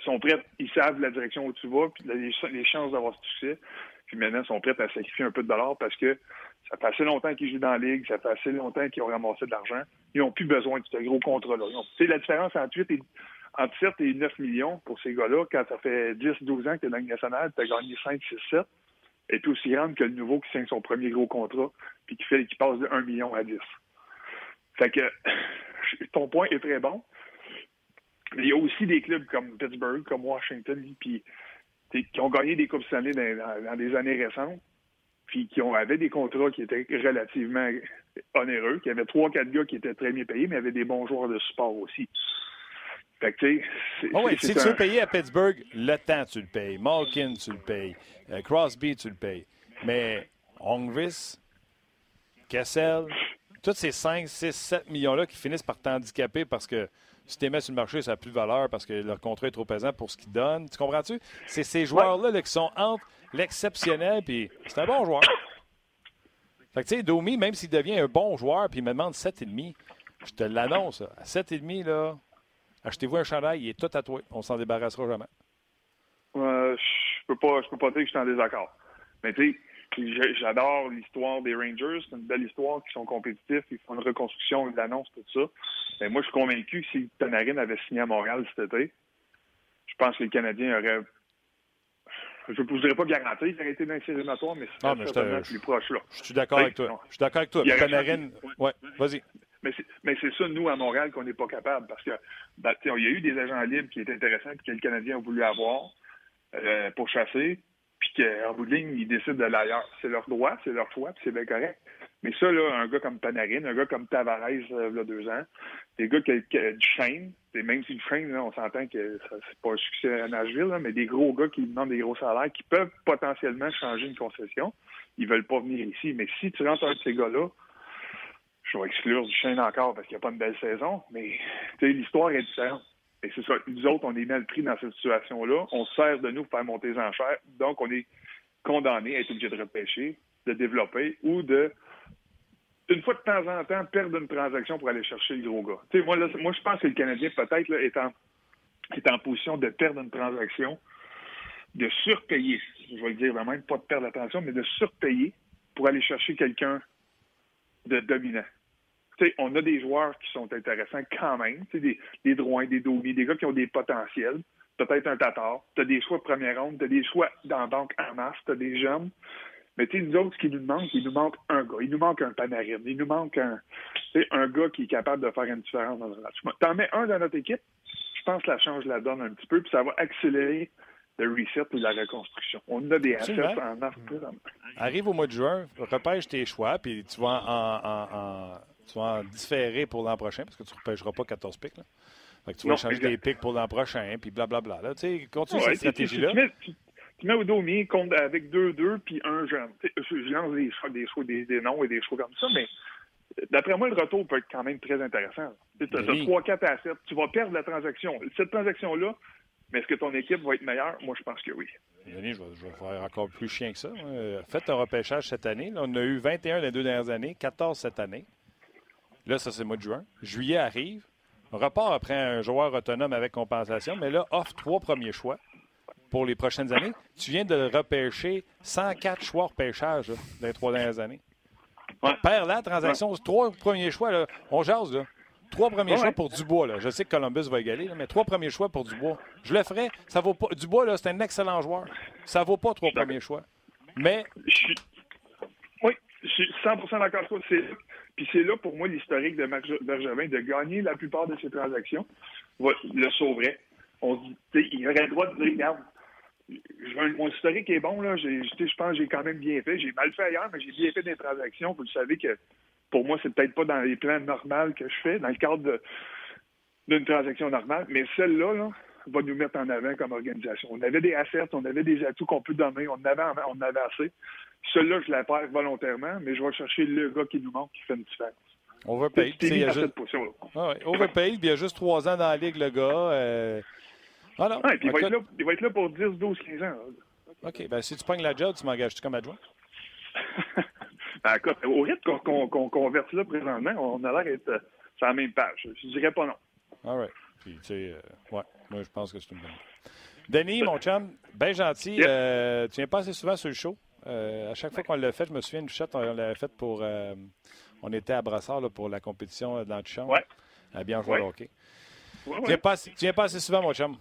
sont prêts, ils savent la direction où tu vas, puis les, chances d'avoir ce succès. Puis maintenant, ils sont prêts à sacrifier un peu de dollars parce que ça fait assez longtemps qu'ils jouent dans la ligue, ça fait assez longtemps qu'ils ont ramassé de l'argent. Ils n'ont plus besoin de ce gros contrat-là. C'est la différence entre 8 et entre 7 et 9 millions pour ces gars-là, quand ça fait 10-12 ans que tu es dans la nationale, tu as gagné 5, 6, 7, est aussi grande que le nouveau qui signe son premier gros contrat, puis qui fait qui passe de 1 million à 10. Fait que ton point est très bon. Mais il y a aussi des clubs comme Pittsburgh, comme Washington, qui ont gagné des Coupes Stanley dans, dans, des années récentes, puis qui ont, avaient des contrats qui étaient relativement onéreux, qui avaient trois, quatre gars qui étaient très bien payés, mais avaient des bons joueurs de sport aussi. Fait que, oh oui, si tu veux payer à Pittsburgh, le temps, tu le payes. Malkin, tu le payes. Euh, Crosby, tu le payes. Mais Hongvis, Kessel, tous ces 5, 6, 7 millions-là qui finissent par t'handicaper parce que si tu les mets sur le marché, ça n'a plus de valeur parce que leur contrat est trop pesant pour ce qu'ils donnent. Tu comprends-tu? C'est ces joueurs-là qui sont entre l'exceptionnel puis c'est un bon joueur. Fait que tu sais, Domi, même s'il devient un bon joueur puis il me demande 7,5, je te l'annonce. À 7,5, là, achetez-vous un chandail, il est tout à toi. On s'en débarrassera jamais. Euh, je peux pas je peux pas dire que je suis en désaccord. Mais tu sais, J'adore l'histoire des Rangers. C'est une belle histoire, qui sont compétitifs, ils font une reconstruction, une annonce, tout ça. Mais moi, je suis convaincu que si Panarin avait signé à Montréal cet été, je pense que les Canadiens auraient. Je ne vous dirais pas garanti qu'il aurait été dans les séries mais c'est certainement plus proche là. Je suis d'accord avec toi. Je suis d'accord avec toi. Panarin. Ouais, vas-y. Mais c'est ça, nous, à Montréal, qu'on n'est pas capable. Parce que ben, il y a eu des agents libres qui étaient intéressants et que les Canadiens ont voulu avoir euh, pour chasser puis qu'en bout de ligne, ils décident de l'ailleurs. C'est leur droit, c'est leur choix, puis c'est bien correct. Mais ça, là, un gars comme Panarin, un gars comme Tavares, euh, il y a deux ans, des gars qui, qui du chaîne, même si le chaîne, là, on s'entend que c'est pas un succès à Nashville, mais des gros gars qui demandent des gros salaires, qui peuvent potentiellement changer une concession, ils veulent pas venir ici. Mais si tu rentres un de ces gars-là, je vais exclure du chaîne encore parce qu'il n'y a pas une belle saison, mais l'histoire est différente. Et c'est ça. Nous autres, on est mal pris dans cette situation-là. On sert de nous pour faire monter les enchères. Donc, on est condamné à être obligé de repêcher, de développer ou de, une fois de temps en temps, perdre une transaction pour aller chercher le gros gars. moi, moi, je pense que le Canadien, peut-être, est, en, est en position de perdre une transaction, de surpayer. Je vais le dire même, pas de perdre la transaction, mais de surpayer pour aller chercher quelqu'un de dominant on a des joueurs qui sont intéressants quand même, des, des droits, des Domi, des gars qui ont des potentiels, peut-être un Tatar, tu as des choix de première ronde, tu as des choix dans la banque en masse, tu as des jeunes. Mais tu sais, nous autres, ce qui nous manque, il nous manque un gars, il nous manque un Panarin, il nous manque un, un gars qui est capable de faire une différence dans un match. T'en mets un dans notre équipe, je pense que ça change la donne un petit peu, puis ça va accélérer le reset ou la reconstruction. On a des assets en masse. Arrive au mois de juin, repêche tes choix, puis tu vas en tu vas en différer pour l'an prochain parce que tu ne repêcheras pas 14 pics. Là. Fait que tu vas changer des pics pour l'an prochain, puis blablabla. Là. Tu sais, continue cette stratégie-là. Tu, mets au domi avec 2-2 puis un jeune. je lance des, des, des, noms et des choix comme ça, mais d'après moi, le retour peut être quand même très intéressant. Tu as 3-4 à 7. Tu vas perdre la transaction. Cette transaction-là, mais est-ce que ton équipe va être meilleure? Moi, je pense que oui. Denis, je vais, faire encore plus chien que ça. Faites un repêchage cette année. on a eu 21 les deux dernières années, 14 cette année. Là, ça, c'est le mois de juin. Juillet arrive. Repart après un joueur autonome avec compensation, mais là, offre trois premiers choix pour les prochaines années. Tu viens de repêcher 104 choix repêchage dans les trois dernières années. Ouais. Perds la transaction, trois premiers choix, là, on jase. Là. Trois premiers choix pour Dubois. Là. Je sais que Columbus va égaler, mais trois premiers choix pour Dubois. Je le ferai. Ça vaut pas. Dubois, là, c'est un excellent joueur. Ça vaut pas trois premiers choix. Mais 100% d'accord toi. Puis c'est là, pour moi, l'historique de Marc Bergevin, de gagner la plupart de ses transactions, le sauverait. On dit, il aurait le droit de dire, regarde, mon historique est bon, là. Je pense que j'ai quand même bien fait. J'ai mal fait ailleurs, mais j'ai bien fait des transactions. Vous le savez que pour moi, c'est peut-être pas dans les plans normaux que je fais, dans le cadre d'une transaction normale, mais celle-là, là, va nous mettre en avant comme organisation. On avait des assets, on avait des atouts qu'on peut donner, on avait, on avait assez. Celui-là, je la perds volontairement, mais je vais chercher le gars qui nous manque, qui fait une différence. Overpaid. Il y a juste... ah ouais, overpaid, il y a juste trois ans dans la ligue, le gars. Euh... Ah non. puis il, va être là, il va être là pour 10, 12, 15 ans. OK. Ben, si tu pognes la job, tu m'engages-tu comme adjoint? ben, écoute, au rythme qu'on qu convertit là présentement, on a l'air d'être euh, sur la même page. Je dirais pas non. All right. Puis, tu sais, euh, ouais, moi, je pense que c'est une bonne. Denis, mon chum, bien gentil. Tu viens pas assez souvent sur le show? À chaque fois qu'on l'a fait, je me souviens, une chute, on l'avait fait pour. on était à Brassard là, pour la compétition de l'antichambre. Ouais. À bien jouer au hockey. Ouais, tu, viens pas, tu viens pas assez souvent, mon chum.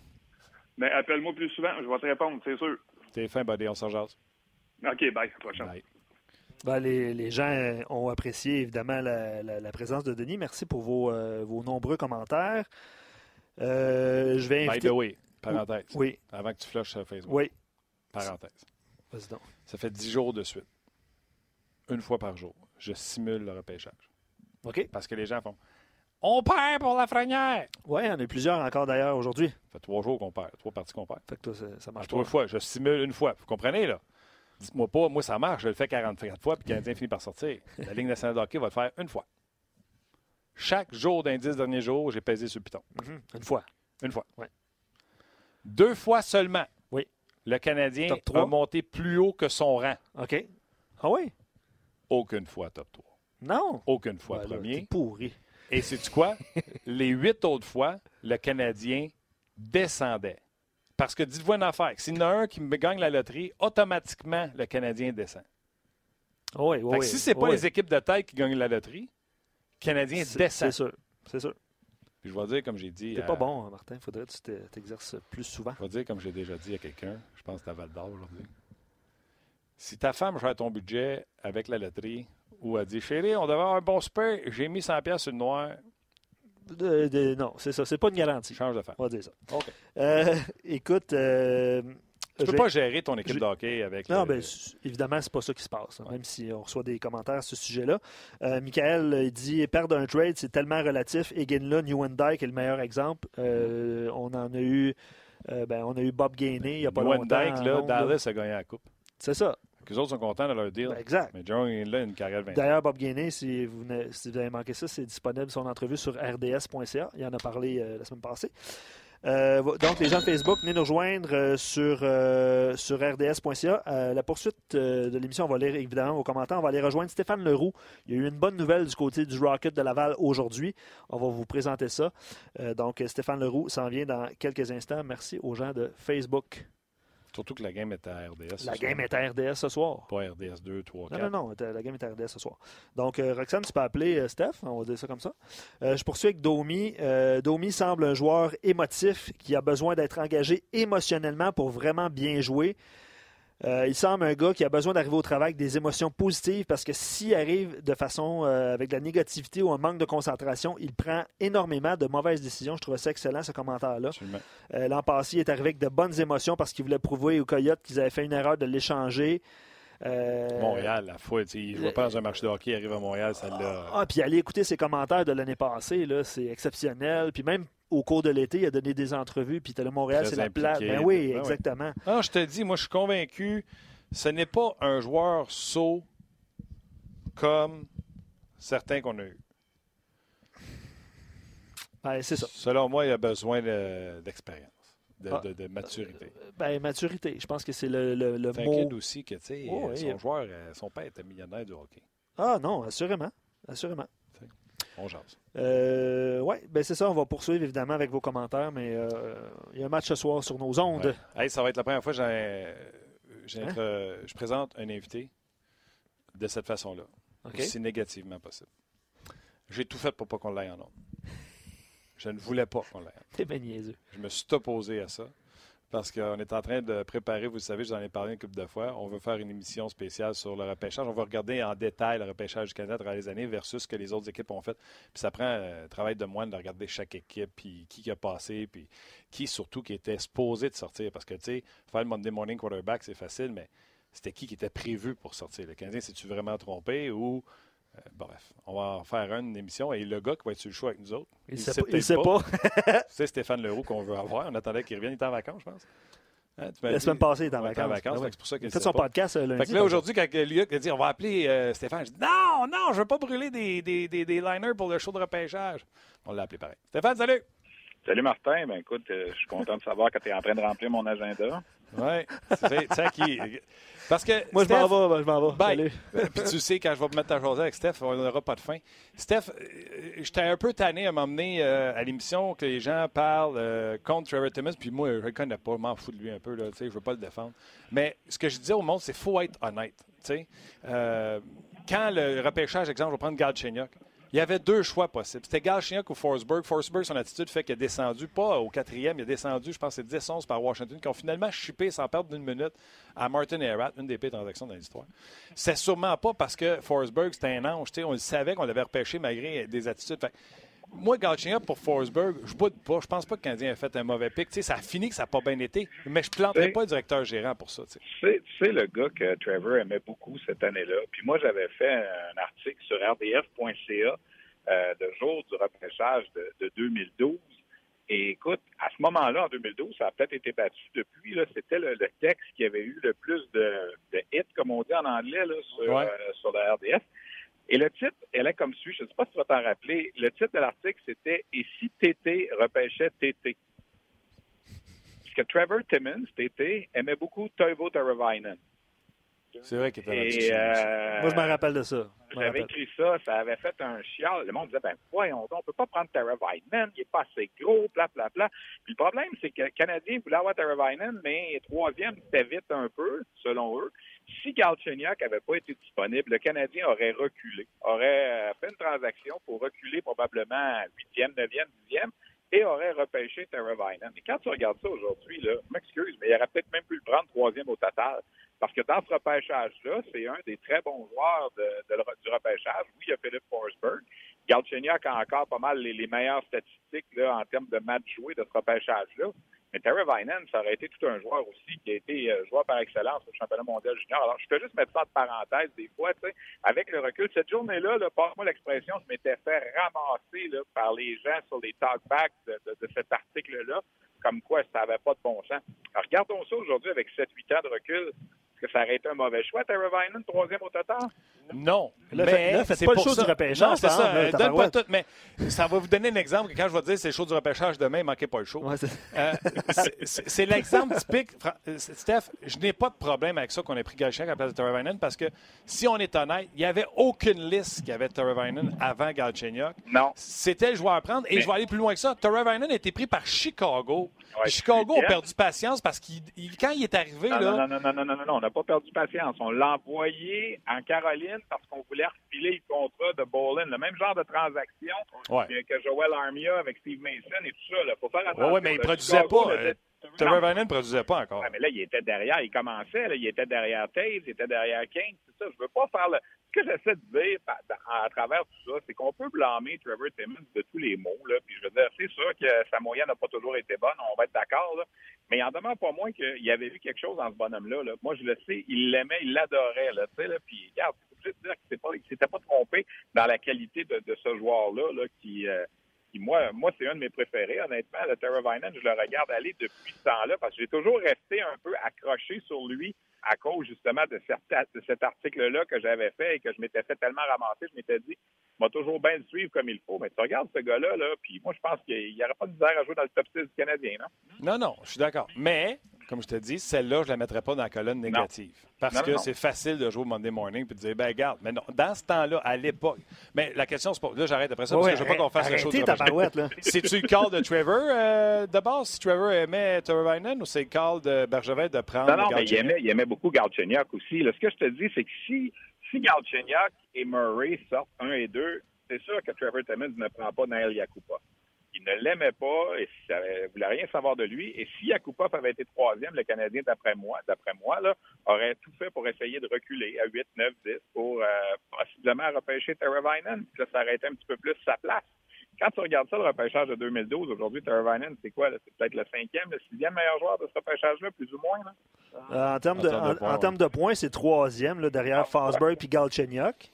Mais ben, appelle-moi plus souvent, je vais te répondre, c'est sûr. T'es fin, buddy, on s'en jase. OK, bye, prochain. Bye. Ben, les, les, gens ont apprécié évidemment la, la, présence de Denis. Merci pour vos, euh, vos nombreux commentaires. Euh, je vais inviter... By the way, parenthèse. Oui. Avant que tu flushes sur Facebook. Oui. Parenthèse. Vas-y donc. Ça fait dix jours de suite. Une fois par jour. Je simule le repêchage. OK. Parce que les gens font on perd pour la frenière. Oui, il y en a plusieurs encore d'ailleurs aujourd'hui. Ça fait trois jours qu'on perd, trois parties qu'on perd. Fait que toi, ça, marche Trois fois, je simule une fois. Vous comprenez, là? Dites-moi pas, moi, ça marche, je le fais 44 fois, puis le Canadien finit par sortir. La Ligue nationale de hockey va le faire une fois. Chaque jour d'un dix derniers jours, j'ai pesé sur le piton. Mm-hmm. Une fois. Une fois. Oui. Deux fois seulement. Le Canadien a monté plus haut que son rang. OK. Ah oui? Aucune fois top 3. Non? Aucune fois premier. pourri. Et c'est quoi? Les huit autres fois, le Canadien descendait. Parce que dites-vous une affaire, s'il y en a un qui me gagne la loterie, automatiquement, le Canadien descend. Oui, oui, si ce n'est pas les équipes de tête qui gagnent la loterie, le Canadien descend. C'est sûr. C'est sûr. Puis je vais dire, comme j'ai dit. T'es pas bon, hein, Martin. Il faudrait que tu t'exerces plus souvent. Je vais dire, comme j'ai déjà dit à quelqu'un, je pense que à Val d'Or aujourd'hui. Si ta femme gère ton budget avec la loterie, ou a dit Chérie, on devait avoir un bon spray, j'ai mis 100$ sur le noir. non, c'est ça. C'est pas une garantie. Change de femme. On va dire ça. OK. Euh, écoute. Euh, tu peux pas gérer ton équipe de hockey avec. Non, bien, évidemment, c'est pas ça qui se passe, hein, même si on reçoit des commentaires à ce sujet-là. Euh, Michael dit perdre un trade, c'est tellement relatif. Eginla, Dyke est le meilleur exemple. Euh, on en a eu. ben, on a eu Bob Gainey il n'y a pas longtemps. Dyke, là, Dallas a gagné la Coupe. C'est ça. Les autres sont contents de leur deal. Ben, exact. Mais John là une carrière de 20 D'ailleurs, Bob Gainey, si vous, avez manqué ça, c'est disponible son entrevue sur rds.ca. Il en a parlé euh, la semaine passée. Euh, donc, les gens de Facebook, venez nous rejoindre euh, sur, sur rds.ca. la poursuite de l'émission, on va lire évidemment vos commentaires. On va aller rejoindre Stéphane Leroux. Il y a eu une bonne nouvelle du côté du Rocket de Laval aujourd'hui. On va vous présenter ça. donc, Stéphane Leroux s'en vient dans quelques instants. Merci aux gens de Facebook. Surtout que la game est à RDS. La game est à RDS ce soir. Pas RDS 2, 3, 4. Non, non, non. La game est à RDS ce soir. Donc, euh, Roxane, tu peux appeler euh, Steph. On va dire ça comme ça. Euh, je poursuis avec Domi. Domi semble un joueur émotif qui a besoin d'être engagé émotionnellement pour vraiment bien jouer. Euh, il semble un gars qui a besoin d'arriver au travail avec des émotions positives parce que s'il arrive de façon euh, avec de la négativité ou un manque de concentration, il prend énormément de mauvaises décisions. Je trouve ça excellent, ce commentaire-là. Euh, l'an passé, il est arrivé avec de bonnes émotions parce qu'il voulait prouver aux Coyotes qu'ils avaient fait une erreur de l'échanger. Montréal, la fois, il ne va pas dans un match de hockey, il arrive à Montréal, ça l'a. Ah, puis aller écouter ses commentaires de l'année passée, c'est exceptionnel. Puis même au cours de l'été, il a donné des entrevues, puis le Montréal, c'est la plate. Ben oui, ben exactement. Ah, je te dis, moi, je suis convaincu, ce n'est pas un joueur saut comme certains qu'on a eu. Ben, c'est ça. Selon moi, il a besoin d'expérience. De, ah. de, maturité. Ben, maturité. Je pense que c'est le, le, le mot. aussi que, tu sais, son joueur, euh, son père était millionnaire du hockey. Ah non, assurément. Assurément. On jase. Euh, oui, ben c'est ça. On va poursuivre évidemment avec vos commentaires, mais euh, il y a un match ce soir sur nos ondes. ça va être la première fois que hein? je présente un invité de cette façon-là. Aussi négativement possible. J'ai tout fait pour pas qu'on l'aille en ondes. Je ne voulais pas qu'on l'aille. T'es bien niaiseux. Je me suis opposé à ça parce qu'on est en train de préparer, vous savez, j'en ai parlé une couple de fois, on veut faire une émission spéciale sur le repêchage. On va regarder en détail le repêchage du Canada à travers les années versus ce que les autres équipes ont fait. Puis ça prend un travail de moine de regarder chaque équipe, puis qui a passé, puis qui surtout qui était supposé de sortir. Parce que, tu sais, faire le Monday Morning Quarterback, c'est facile, mais c'était qui qui était prévu pour sortir? Le Canadien, s'est-tu vraiment trompé ou euh, bref, on va en faire une émission et le gars qui va être sur le show avec nous autres, il ne sait, pas. Sait pas. c'est Stéphane Leroux qu'on veut avoir. On attendait qu'il revienne. Il était en vacances, je pense. Hein, la semaine passée, il était en vacances. Ben c'est pour ça qu'il fait son podcast euh, lundi. Fait que là, aujourd'hui, quand Luc a dit on va appeler euh, Stéphane, je dis non, non, je ne veux pas brûler des, des, des, des, liners pour le show de repêchage. On l'a appelé pareil. Stéphane, salut! Salut Martin, ben écoute, je suis content de savoir que tu es en train de remplir mon agenda. Oui, c'est ça qui. Parce que. Moi, je m'en vais, je m'en vais. Puis tu sais, quand je vais me mettre à jaser avec Steph, on n'aura pas de fin. Steph, euh, j'étais un peu tanné à m'emmener euh, à l'émission que les gens parlent euh, contre Trevor Timmons, puis moi, je le connais pas, je m'en fous de lui un peu, là, je veux pas le défendre. Mais ce que je disais au monde, c'est faut être honnête. quand le repêchage, exemple, je vais prendre Gad Chenyok, il y avait deux choix possibles. C'était Galchenyuk ou Forsberg. Forsberg, son attitude fait qu'il a descendu, pas au quatrième, il a descendu, je pense, c'est 10-11 par Washington, qui ont finalement chippé sans perdre d'une minute à Martin Herat, une des pires transactions dans l'histoire. C'est sûrement pas parce que Forsberg, c'était un ange. On le savait qu'on l'avait repêché malgré des attitudes. Moi, Galchenyuk pour Forsberg, je boude pas. Je pense pas que le Canadien a fait un mauvais pic. ça a fini que ça n'a pas bien été, mais je ne planterai pas le directeur gérant pour ça. C'est le gars que Trevor aimait beaucoup cette année-là. Puis moi, j'avais fait un article sur rdf.ca euh, de jour du repêchage de, 2012. Et écoute, à ce moment-là, en 2012, ça a peut-être été battu depuis. C'était le, texte qui avait eu le plus de, hits, comme on dit en anglais, sur, euh, sur la RDF. Et le titre, elle est comme suit. Je ne sais pas si tu vas t'en rappeler. Le titre de l'article, c'était Et si TT repêchait TT? Puisque Trevor Timmons, TT, aimait beaucoup Toivo Teravainen. C'est vrai qu'il était euh, Moi, je me rappelle de ça. J'avais écrit ça, ça avait fait un chial. Le monde disait, ben voyons donc, on peut pas prendre Tara Vinen, il est pas assez gros, bla, bla, bla. Puis le problème, c'est que le Canadien voulait avoir Tara Vinen, mais troisième, c'était vite un peu, selon eux. Si Galchenyuk n'avait pas été disponible, le Canadien aurait reculé, aurait euh, fait une transaction pour reculer probablement huitième, neuvième, dixième et aurait repêché Tara Vinen. Mais quand tu regardes ça aujourd'hui, là, m'excuse, mais il aurait peut-être même pu le prendre troisième au total. Parce que dans ce repêchage-là, c'est un des très bons joueurs du repêchage. Oui, il y a Philippe Forsberg. Galchenyuk a encore pas mal les, meilleures statistiques là, en termes de matchs joués de ce repêchage-là. Mais Terry Vinen, ça aurait été tout un joueur aussi qui a été euh, joueur par excellence au championnat mondial junior. Alors, je peux juste mettre ça en parenthèse des fois, tu sais, avec le recul. Cette journée-là, là, passe-moi l'expression, je m'étais fait ramasser là, par les gens sur les talkbacks de, de, cet article-là, comme quoi ça n'avait pas de bon sens. Alors, regardons ça aujourd'hui avec 7-8 ans de recul que ça aurait été un mauvais choix, Terry Vinen, troisième au total? Non. mais c'est pas le show du repêchage. Non, c'est ça. Euh, donne pas tout, mais ça va vous donner un exemple. Quand je vais dire c'est le show du repêchage demain, manquez pas le show. Euh, c'est l'exemple typique. Euh, Steph, je n'ai pas de problème avec ça qu'on ait pris Galchenyuk à la place de Terry Vinen parce que si on est honnête, il n'y avait aucune liste qui avait Terry Vinen avant Galchenyuk. Non. C'était le joueur à prendre. Et je vais aller plus loin que ça. Terry Vinen a été pris par Chicago. Chicago a perdu patience parce qu'il quand il est arrivé. Non, là, non, non, non, non, non, non, on n'a pas perdu patience. On l'a envoyé en Caroline parce qu'on voulait refiler le contrat de Bolin. Le même genre de transaction que, Joel Armia avec Steve Mason et tout ça. Il faut faire attention. Oui, mais il ne produisait pas. Euh, Trevor Vannon ne produisait pas encore. mais là, il était derrière. Il commençait. Là, il était derrière Taze. Il était derrière King. C'est ça. Je veux pas faire le... Ce que j'essaie de dire à, travers tout ça, c'est qu'on peut blâmer Trevor Timmons de tous les mots. Là. Puis je veux dire, c'est sûr que sa moyenne n'a pas toujours été bonne. On va être d'accord. Là. Mais il en demande pas moins qu'il avait vu quelque chose dans ce bonhomme-là. Là. Moi, je le sais. Il l'aimait. Il l'adorait. Là, là, puis, regarde, je dire qu'il ne s'était pas trompé dans la qualité de, de ce joueur-là là, qui... Euh, moi, moi c'est un de mes préférés, honnêtement. Le Terra Vinen, je le regarde aller depuis ce temps-là parce que j'ai toujours resté un peu accroché sur lui à cause justement de, de cet article-là que j'avais fait et que je m'étais fait tellement ramasser. Je m'étais dit, m'a toujours bien le suivre comme il faut. Mais tu regardes ce gars-là, là, puis moi, je pense qu'il n'y aura pas de misère à jouer dans le top 6 du Canadien, non? Non, non, je suis d'accord. Mais comme je te dis, celle-là, je ne la mettrais pas dans la colonne négative. Parce que c'est facile de jouer au Monday morning et de dire, ben regarde, mais non, dans ce temps-là, à l'époque. Mais la question, c'est pas. Là, j'arrête après ça parce que je veux pas qu'on fasse la chose. C'est-tu le call de Trevor euh, de base? Si Trevor aimait Trevor ou c'est le call de Bergevin de prendre. Non, non, mais il aimait, il aimait beaucoup Galchenyuk aussi. ce que je te dis, c'est que si, si Galchenyuk et Murray sortent un et deux, c'est sûr que Trevor Timmons ne prend pas Naël Yakupa Il ne l'aimait pas et il ne voulait rien savoir de lui. Et si Yakupov avait été troisième, le Canadien, d'après moi, d'après moi, là, aurait tout fait pour essayer de reculer à 8, 9, 10 pour euh, possiblement repêcher Teravainen. Ça, ça aurait été un petit peu plus sa place. Quand tu regardes ça, le repêchage de 2012, aujourd'hui, Teravainen, c'est quoi? C'est peut-être le cinquième, le sixième meilleur joueur de ce repêchage-là, plus ou moins. Là? Euh, en termes de, en, en termes de points, c'est troisième, là, derrière Fosberg et Galchenyuk.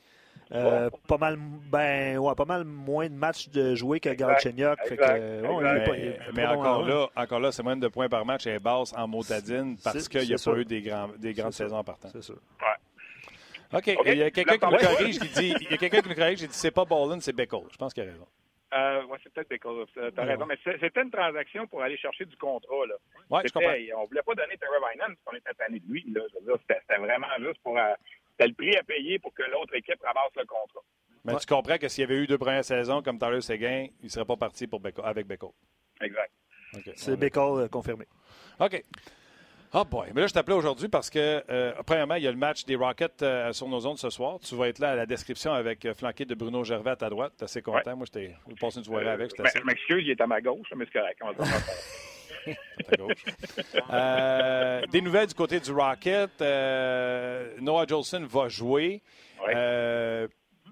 Euh, pas mal ben ouais, pas mal moins de matchs de jouer que Galchenyuk. Fait que, euh, ouais, il est pas- il est mais bon encore en là, encore là, c'est moins de points par match est basse en motadine parce qu'il n'y a pas sûr. eu des, grands, des grandes saisons partant. C'est sûr. OK. OK. Il y a quelqu'un qui parlez- corrige qui dit il y a quelqu'un qui me corrige qui dit c'est pas Ballin, c'est Beckle. Je pense qu'il a raison. Euh, ouais, c'est peut-être Pickles. Euh, T'as Ouais, raison, mais c'est- c'était une transaction pour aller chercher du contrat. Là. Ouais, je comprends. On voulait pas donner Teravainen parce qu'on était tanné de lui. Là. C'était, c'était vraiment juste pour... c'était le prix à payer pour que l'autre équipe ramasse le contrat. Mais tu comprends que s'il y avait eu deux premières saisons comme Tyler Seguin, il ne serait pas parti pour avec Beckle. Exact. C'est Bécol euh, confirmé. OK. Ah boy. Mais là, je t'appelais aujourd'hui parce que, euh, premièrement, il y a le match des Rockets euh, sur nos ondes ce soir. Tu vas être là à la description avec euh, flanqué de Bruno Gervais à ta droite. T'es assez content. Moi, j'étais j'ai passé une soirée avec. Ben, assez je m'excuse, il est à ma gauche, mais c'est correct. À gauche. Euh, des nouvelles du côté du Rocket. Euh, Noah Jolson va jouer. Euh,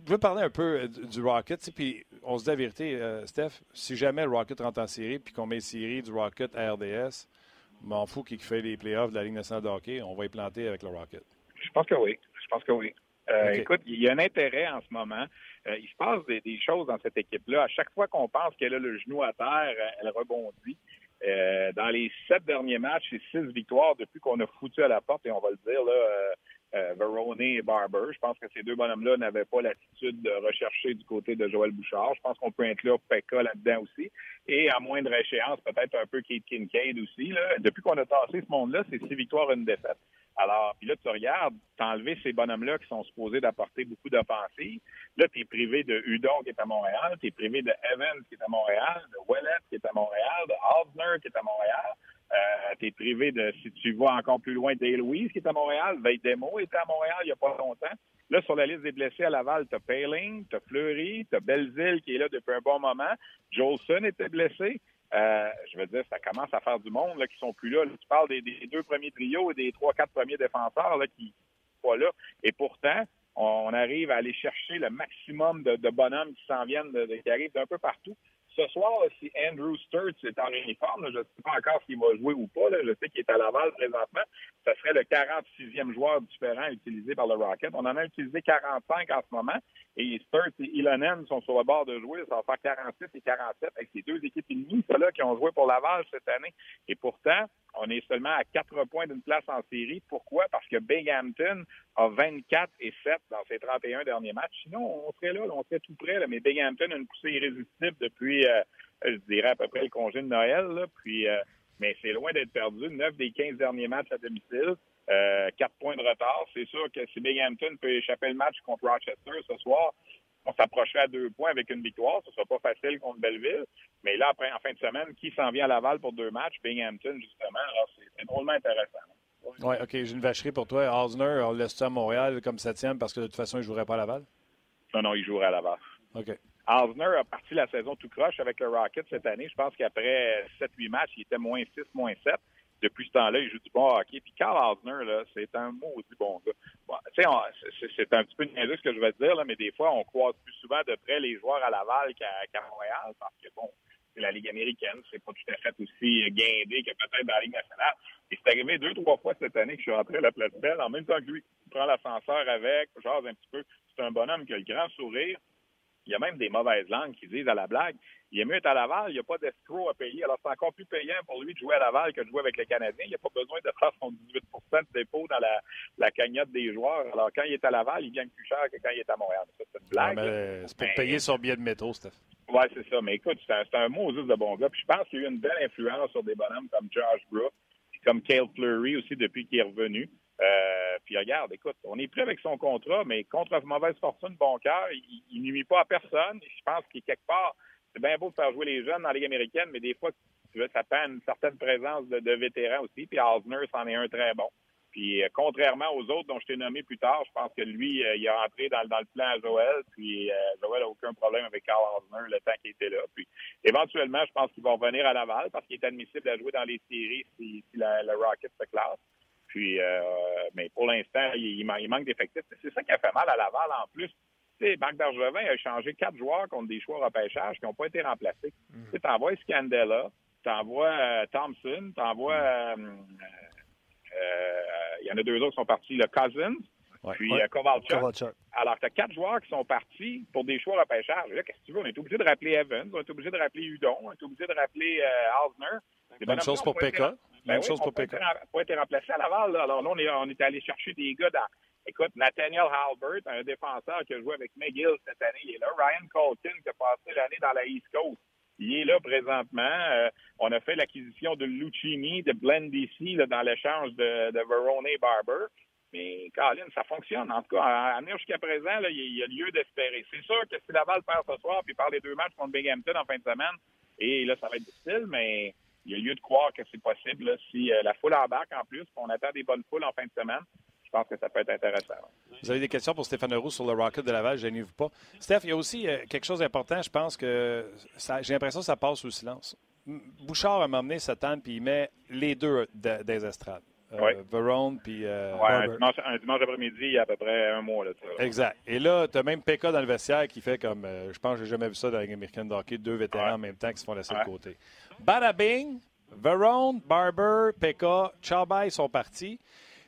je veux parler un peu du Rocket. tu sais, Puis on se dit la vérité, Steph, si jamais le Rocket rentre en série puis qu'on met série du Rocket à RDS, m'en fous qui fait les playoffs de la Ligue nationale de hockey, on va y planter avec le Rocket. Je pense que oui. Je pense que oui. Euh. Écoute, il y a un intérêt en ce moment. Euh, il se passe des, des choses dans cette équipe-là. À chaque fois qu'on pense qu'elle a le genou à terre, elle rebondit. Euh, dans les sept derniers matchs, c'est six victoires depuis qu'on a foutu à la porte, et on va le dire, là, euh, euh, Verone et Barber. Je pense que ces deux bonhommes-là n'avaient pas l'attitude de rechercher du côté de Joël Bouchard. Je pense qu'on peut inclure Pekka là-dedans aussi. Et à moindre échéance, peut-être un peu Kate Kincaid aussi. Là. Depuis qu'on a tassé ce monde-là, c'est six victoires, une défaite. Alors, puis là, tu regardes, t'as enlevé ces bonhommes-là qui sont supposés d'apporter beaucoup d'offensives. Là, tu es privé de Hudon qui est à Montréal, tu es privé de Evans qui est à Montréal, de Ouellet qui est à Montréal, de Osner qui est à Montréal. Euh, tu es privé de, si tu vas encore plus loin, Dale qui est à Montréal, Veidemo était à Montréal il n'y a pas longtemps. Là, sur la liste des blessés à Laval, tu as Paling, tu as Fleury, tu as Belzile qui est là depuis un bon moment. Jolson était blessé. Euh, je veux dire, ça commence à faire du monde là, qui sont plus là. Tu parles des, deux premiers trios et des trois, quatre premiers défenseurs là, qui sont pas là. Et pourtant, on arrive à aller chercher le maximum de, bonhommes qui s'en viennent, qui arrivent d'un peu partout. Ce soir, là, si Andrew Sturts est en uniforme, je ne sais pas encore s'il va jouer ou pas. je sais qu'il est à Laval présentement. Ce serait le 46e joueur différent utilisé par le Rocket. On en a utilisé 45 en ce moment. Et Sturts et Ilonen sont sur le bord de jouer. Ça va faire 46 et 47 avec ces deux équipes ennemies, ceux-là qui ont joué pour Laval cette année. Et pourtant, on est seulement à 4 points d'une place en série. Pourquoi? Parce que Binghamton a 24 et 7 dans ses 31 derniers matchs. Sinon, on serait là, on serait tout près. Mais Binghamton a une poussée irrésistible depuis, euh, je dirais, à peu près le congé de Noël. Puis, euh, mais c'est loin d'être perdu. 9 des 15 derniers matchs à domicile. Euh, 4 points de retard. C'est sûr que si Binghamton peut échapper le match contre Rochester ce soir, on s'approcherait à deux points avec une victoire. Ce ne sera pas facile contre Belleville. Mais là, après, en fin de semaine, qui s'en vient à Laval pour deux matchs? Binghamton, justement. Alors, c'est c'est drôlement intéressant. Oui, OK. J'ai une vacherie pour toi. Osner, on le laisse à Montréal comme septième parce que de toute façon, il ne jouerait pas à Laval? Non, non, il jouerait à Laval. OK. Osner a parti la saison tout croche avec le Rocket cette année. Je pense qu'après 7-8 matchs, il était moins 6, moins 7. Depuis ce temps-là, il joue du bon hockey. Puis Carl Osner, là, c'est un maudit bon gars. Bon, c'est- un petit peu niaiseux ce que je vais te dire, là, mais des fois, on croise plus souvent de près les joueurs à Laval qu'à Montréal parce que, bon, c'est la Ligue américaine. C'est pas tout à fait aussi guindé que peut-être dans la Ligue nationale. Et c'est arrivé deux, trois fois cette année que je suis rentré à la place belle en même temps que lui. Prend l'ascenseur avec, jase un petit peu. C'est un bonhomme qui a le grand sourire. Il y a même des mauvaises langues qui disent à la blague, il est mieux être à Laval, il n'y a pas d'escroc à payer. Alors, c'est encore plus payant pour lui de jouer à Laval que de jouer avec les Canadiens. Il n'a pas besoin de faire son 18 de dépôt dans la, la cagnotte des joueurs. Alors, quand il est à Laval, il gagne plus cher que quand il est à Montréal. Ça, c'est une blague. c'est pour payer son billet de métro, Steph. Ouais, c'est ça. Mais écoute, c'est un, c'est un mot juste de bon gars. Puis je pense qu'il y a eu une belle influence sur des bonhommes comme Josh Brook, comme Cale Fleury aussi depuis qu'il est revenu. Euh, puis regarde, écoute, on est prêt avec son contrat, mais contre mauvaise fortune, bon cœur, il, il nuit pas à personne. Je pense qu'il quelque part, c'est bien beau de faire jouer les jeunes dans la Ligue américaine, mais des fois, tu veux, ça prend une certaine présence de, de vétérans aussi. Puis Osner, c'en est un très bon. Puis, euh, contrairement aux autres dont je t'ai nommé plus tard, je pense que lui, euh, il est rentré dans, dans, le plan à Joël. Puis, euh, Joël n'a aucun problème avec Carl Osner le temps qu'il était là. Puis, éventuellement, je pense qu'il va revenir à Laval parce qu'il est admissible à jouer dans les séries si, si la, le Rocket se classe. Puis, mais pour l'instant, il, il, manque d'effectifs. C'est ça qui a fait mal à Laval en plus. Tu sais, Marc Bergevin a changé quatre joueurs contre des choix repêchage qui n'ont pas été remplacés. Mm. Tu envoies Scandella, tu envoies Thompson, tu envoies euh, il y en a deux autres qui sont partis, le Cousins, puis ouais. Kovalchuk. Alors, tu as quatre joueurs qui sont partis pour des choix repêchage. Là, qu'est-ce que tu veux? On est obligé de rappeler Evans, on est obligé de rappeler Udon, on est obligé de rappeler euh, Osner. Même chose pour Pekka. Même chose pour Pekka. Pas été remplacé à Laval. Là. Alors là, on est, on est allé chercher des gars dans. Écoute, Nathaniel Halbert, un défenseur qui a joué avec McGill cette année, il est là. Ryan Colton, qui a passé l'année dans la East Coast. Il est là présentement. Euh, on a fait l'acquisition de Lucchini, de Blendisi dans l'échange de, de Verone Barber. Mais, Colin, ça fonctionne. En tout cas, à, venir jusqu'à présent, il y a lieu d'espérer. C'est sûr que si Laval perd ce soir, puis par les deux matchs contre Binghamton en fin de semaine, et là, ça va être difficile, mais il y a lieu de croire que c'est possible si euh, la foule embarque en plus, on attend des bonnes foules en fin de semaine pense que ça peut être intéressant. Vous avez des questions pour Stéphane Roux sur le Rocket de Laval, je vous pas. Steph, il y a aussi euh, quelque chose d'important, je pense que j'ai l'impression que ça passe sous silence. Bouchard a m'emmené cette année, puis il met les deux des estrades. Euh, oui. Verone, puis. Euh, oui, un dimanche, dimanche après-midi, il y a à peu près un mois. Là, exact. Et là, tu as même PK dans le vestiaire qui fait comme. je pense que j'ai jamais vu ça dans la American hockey, deux vétérans en même temps qui se font laisser de côté. Badabing, Verone, Barber, PK, Chabay sont partis.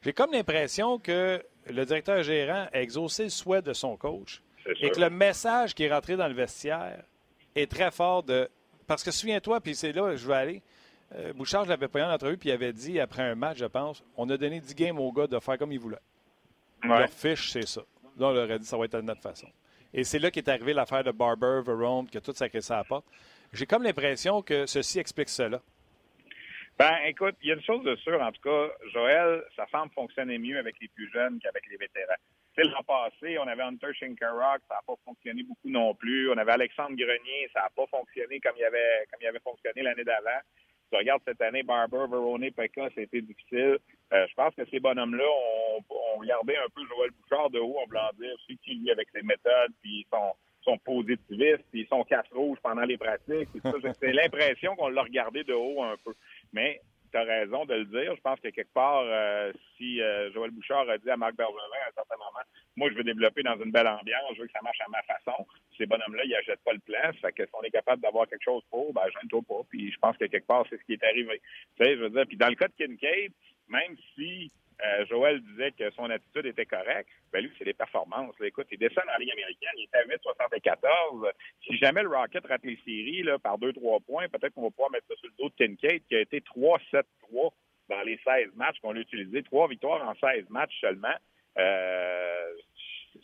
J'ai comme l'impression que le directeur gérant a exaucé le souhait de son coach et que le message qui est rentré dans le vestiaire est très fort de. Parce que souviens-toi, puis c'est là que je vais aller. Euh, Bouchard, je l'avais pris en entrevue, puis il avait dit après un match, je pense, on a donné 10 games au gars de faire comme il voulait. Leur fiche, c'est ça. Là, on leur a dit ça va être de notre façon. Et c'est là qu'est arrivé l'affaire de Barber, Verone, que tout ça ça apporte. J'ai comme l'impression que ceci explique cela. Ben, écoute, il y a une chose de sûre, en tout cas, Joël, ça semble fonctionner mieux avec les plus jeunes qu'avec les vétérans. L'an passé, on avait Hunter Shinkarok, ça n'a pas fonctionné beaucoup non plus. On avait Alexandre Grenier, ça n'a pas fonctionné comme il avait, comme il avait fonctionné l'année d'avant. Tu regardes cette année, Barber, Verone, Pekka, c'était difficile. Euh, je pense que ces bonhommes-là ont, ont, regardé un peu Joël Bouchard de haut, on blanc dire, c'est qui, lui, avec ses méthodes, puis son, son positiviste, puis son casse rouge pendant les pratiques. C'est l'impression qu'on l'a regardé de haut un peu. Mais tu as raison de le dire. Je pense que quelque part, euh, si euh, Joël Bouchard a dit à Marc Bergevin à un certain moment, moi, je veux développer dans une belle ambiance, je veux que ça marche à ma façon. Ces bonhommes-là, ils n'achètent pas le plan. Fait que si on est capable d'avoir quelque chose pour, ben, j'aime pas. Puis je pense que quelque part, c'est ce qui est arrivé. Tu sais, je veux dire, puis dans le cas de Kincaid, même si euh, Joël disait que son attitude était correcte. Ben lui, c'est des performances. Écoute, il descend dans la Ligue américaine, il est à 8,74. Si jamais le Rocket rate les séries par 2-3 points, peut-être qu'on va pouvoir mettre ça sur le dos de Kincaid, qui a été 3-7-3 dans les 16 matchs qu'on a utilisés. Trois victoires en 16 matchs seulement. Euh,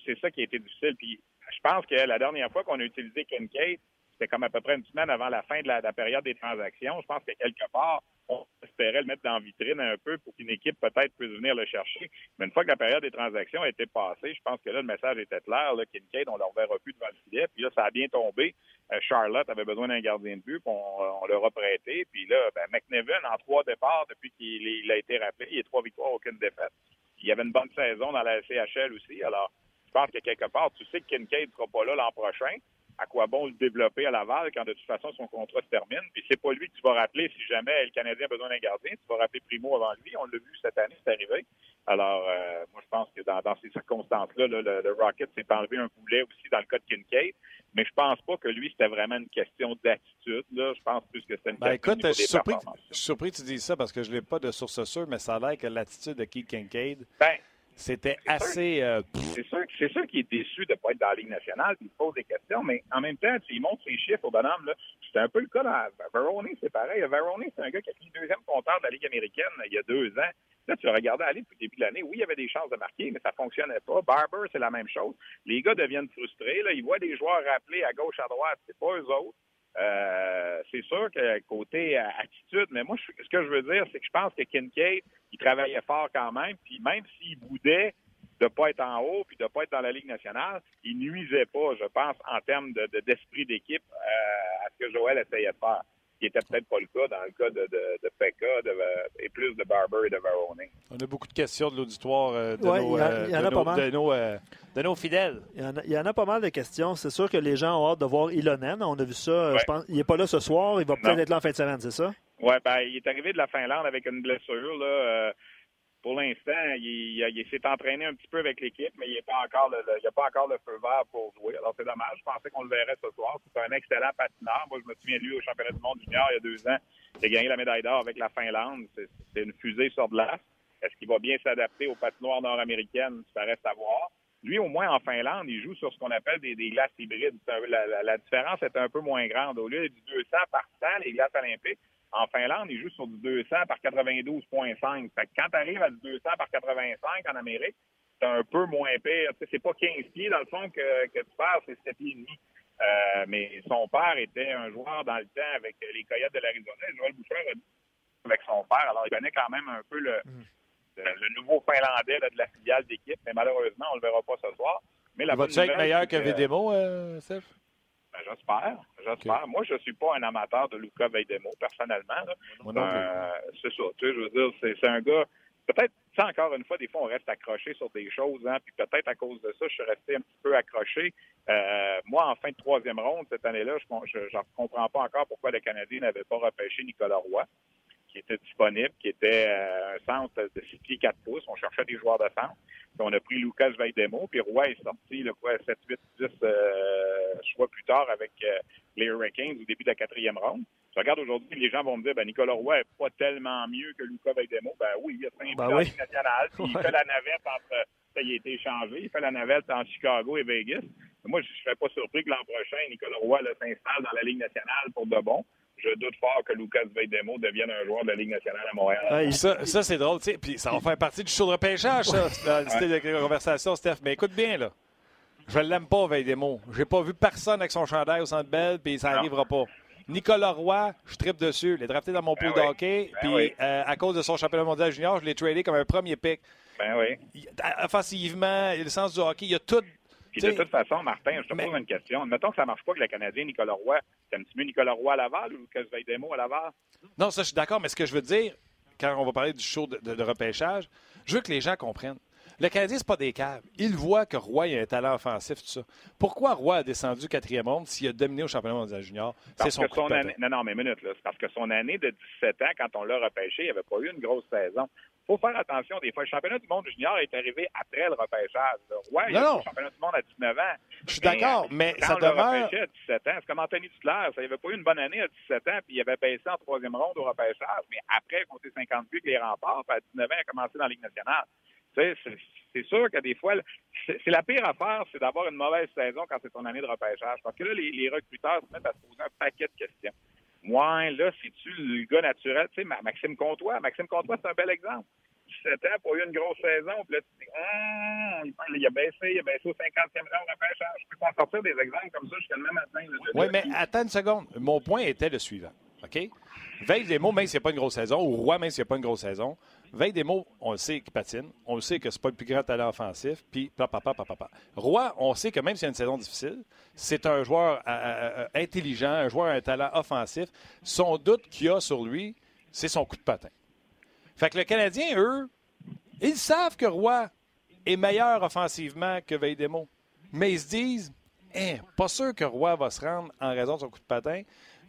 c'est ça qui a été difficile. Puis je pense que la dernière fois qu'on a utilisé Kincaid, c'était comme à peu près une semaine avant la fin de la, période des transactions. Je pense que quelque part, on espérait le mettre dans la vitrine un peu pour qu'une équipe peut-être puisse venir le chercher. Mais une fois que la période des transactions a été passée, je pense que là, le message était clair. Kincaid, on ne le reverra plus devant le filet. Puis là, ça a bien tombé. Euh, Charlotte avait besoin d'un gardien de but, puis on, leur a prêté. Puis là, ben, McNevin, en trois départs depuis qu'il a été rappelé, il y a trois victoires, aucune défaite. Il y avait une bonne saison dans la CHL aussi. Alors, je pense que quelque part, tu sais que Kincaid ne sera pas là l'an prochain à quoi bon le développer à Laval quand de toute façon son contrat se termine. Puis c'est pas lui que tu vas rappeler si jamais le Canadien a besoin d'un gardien. Tu vas rappeler Primo avant lui. On l'a vu cette année, c'est arrivé. Alors, euh, moi, je pense que dans, ces circonstances-là, le, Rocket s'est enlevé un boulet aussi dans le cas de Kincaid. Mais je pense pas que lui, c'était vraiment une question d'attitude. Là. Je pense plus que c'était une ben, question écoute, je suis surpris, surpris que tu dises ça parce que je n'ai pas de source sûre, mais ça a l'air que l'attitude de Keith Kincaid. Ben, c'était assez. Euh, c'est sûr, c'est sûr qu'il est déçu de ne pas être dans la Ligue nationale, puis il pose des questions, mais en même temps, il montre ses chiffres au bonhomme. C'était un peu le cas dans Verone, c'est pareil. Verone, c'est un gars qui a fini deuxième compteur de la Ligue américaine il y a deux ans. Là, tu le regardais aller depuis le début de l'année. Oui, il y avait des chances de marquer, mais ça ne fonctionnait pas. Barber, c'est la même chose. Les gars deviennent frustrés. Là. Ils voient des joueurs rappelés à gauche, à droite. C'est pas eux autres. Euh, c'est sûr que côté euh, attitude, mais moi, ce que je veux dire, c'est que je pense que Kincaid, il travaillait fort quand même, puis même s'il boudait de ne pas être en haut, puis de ne pas être dans la Ligue nationale, il nuisait pas, je pense, en termes d'esprit d'équipe euh, à ce que Joël essayait de faire. Qui n'était peut-être pas le cas dans le cas de, de, de Pekka et plus de Barber et de Verone. On a beaucoup de questions de l'auditoire de, de, nos, fidèles. Il y, en a, il y, en a, pas mal de questions. C'est sûr que les gens ont hâte de voir Ilonen. On a vu ça. Je pense, il n'est pas là ce soir. Il va peut-être être là en fin de semaine, c'est ça? Oui, ben, il est arrivé de la Finlande avec une blessure. Là, euh, pour l'instant, il, s'est entraîné un petit peu avec l'équipe, mais il n'a pas encore le, a pas encore le feu vert pour jouer. Alors c'est dommage. Je pensais qu'on le verrait ce soir. C'est un excellent patineur. Moi, je me souviens lui au championnat du monde junior il y a deux ans. Il a gagné la médaille d'or avec la Finlande. C'est une fusée sur glace. Est-ce qu'il va bien s'adapter aux patinoires nord-américaines? Ça reste à voir. Lui, au moins en Finlande, il joue sur ce qu'on appelle des, glaces hybrides. La, différence est un peu moins grande. Au lieu du 200 par temps, les glaces olympiques, en Finlande, ils jouent sur du 200 par 92,5. Fait que quand tu arrives à du 200 par 85 en Amérique, c'est un peu moins pire. c'est pas 15 pieds, dans le fond, que, que tu perds, c'est 7 pieds et demi. Euh, mais son père était un joueur dans le temps avec les Coyotes de l'Arizona. Joël Boucher a dit avec son père. Alors, il connaît quand même un peu le, mm. le, nouveau Finlandais de la filiale d'équipe. Mais malheureusement, on ne le verra pas ce soir. Mais la Va-tu être meilleur que, Vedemo, euh, Steph? Ben, j'espère. J'espère. Moi, je ne suis pas un amateur de Luca Veidemo, personnellement. Euh, c'est ça. Tu sais, je veux dire, c'est un gars. Peut-être, ça encore une fois, des fois, on reste accroché sur des choses, hein, puis peut-être à cause de ça, je suis resté un petit peu accroché. Euh, moi, en fin de troisième ronde, cette année-là, je ne comprends pas encore pourquoi le Canadien n'avait pas repêché Nicolas Roy qui était disponible, qui était euh, un centre de 6 pieds 4 pouces. On cherchait des joueurs de centre. Puis on a pris Lucas Veidemo, puis Roy est sorti le quoi, 7, 8, 10 choix plus tard avec euh, les Hurricanes au début de la quatrième ronde. Je regarde aujourd'hui, les gens vont me dire ben Nicolas Roy n'est pas tellement mieux que Lucas Veidemo. Ben oui, il a fait un ben oui. national, puis il fait la navette entre ça, il a été échangé. Il fait la navette entre Chicago et Vegas. Moi, je ne serais pas surpris que l'an prochain, Nicolas Roy s'installe dans la Ligue nationale pour de bon je doute fort que Lucas Veidemo devienne un joueur de la Ligue nationale à Montréal. ça, ça c'est drôle, tu sais. Puis ça va faire partie du show de repêchage, ça, dans de conversation, Steph. Mais écoute bien, là. Je l'aime pas, Veidemo. J'ai pas vu personne avec son chandail au centre belle, puis ça n'arrivera pas. Nicolas Roy, je tripe dessus. Je l'ai drafté dans mon ben pool de hockey. Ben puis euh, à cause de son championnat mondial junior, je l'ai tradé comme un premier pick. Ben oui. Offensivement, le sens du hockey, il y a tout puis de toute façon, Martin, je te pose une question. Mettons que ça ne marche pas que le Canadien Nicolas Roy. T'aimes-tu mieux Nicolas Roy à Laval ou Lucas Veidemo à Laval? Non, ça, je suis d'accord, mais ce que je veux dire, quand on va parler du show de, repêchage, je veux que les gens comprennent. Le Canadien, ce pas des caves. Il voit que Roy a un talent offensif, tout ça. Pourquoi Roy a descendu quatrième monde s'il a dominé au championnat mondial junior? C'est son, son année... Non, non, mais minute, là. C'est parce que son année de 17 ans, quand on l'a repêché, il n'avait pas eu une grosse saison faut faire attention des fois. Le championnat du monde junior est arrivé après le repêchage. Ouais, il y a le championnat du monde à 19 ans. Je suis d'accord, mais quand ça on demeure... repêché à 17 ans, c'est comme Anthony Duclair. Ça n'avait pas eu une bonne année à 17 ans, puis il avait baissé en troisième ronde au repêchage. Mais après, compté 50 buts les remparts, puis à 19 ans, il a commencé dans la Ligue nationale. Tu sais, c'est sûr que des fois, c'est la pire affaire, c'est d'avoir une mauvaise saison quand c'est ton année de repêchage. Parce que là, les, les recruteurs se mettent à se poser un paquet de questions. Moi, là, c'est-tu le gars naturel? Tu sais, Maxime Comtois. Maxime Comtois, c'est un bel exemple. 17 ans, pas eu une grosse saison. Puis là, tu dis, ah, il a baissé, il a baissé au 50e rang au repêchage. Je peux pas sortir des exemples comme ça jusqu'à le même matin. Oui, mais attends une seconde. Mon point était le suivant. OK? Veille des mots, même s'il n'y a pas une grosse saison, ou Roi, même s'il n'y a pas une grosse saison, Veille des mots, on le sait qu'il patine. On le sait que c'est pas le plus grand talent offensif. Puis, papa, papa, papa. Roi, on sait que même s'il y a une saison difficile, c'est un joueur euh, euh, euh, intelligent, un joueur à un talent offensif. Son doute qu'il a sur lui, c'est son coup de patin. Fait que le Canadien, eux, ils savent que Roy est meilleur offensivement que Veidemo. Mais ils se disent, eh, pas sûr que Roy va se rendre en raison de son coup de patin.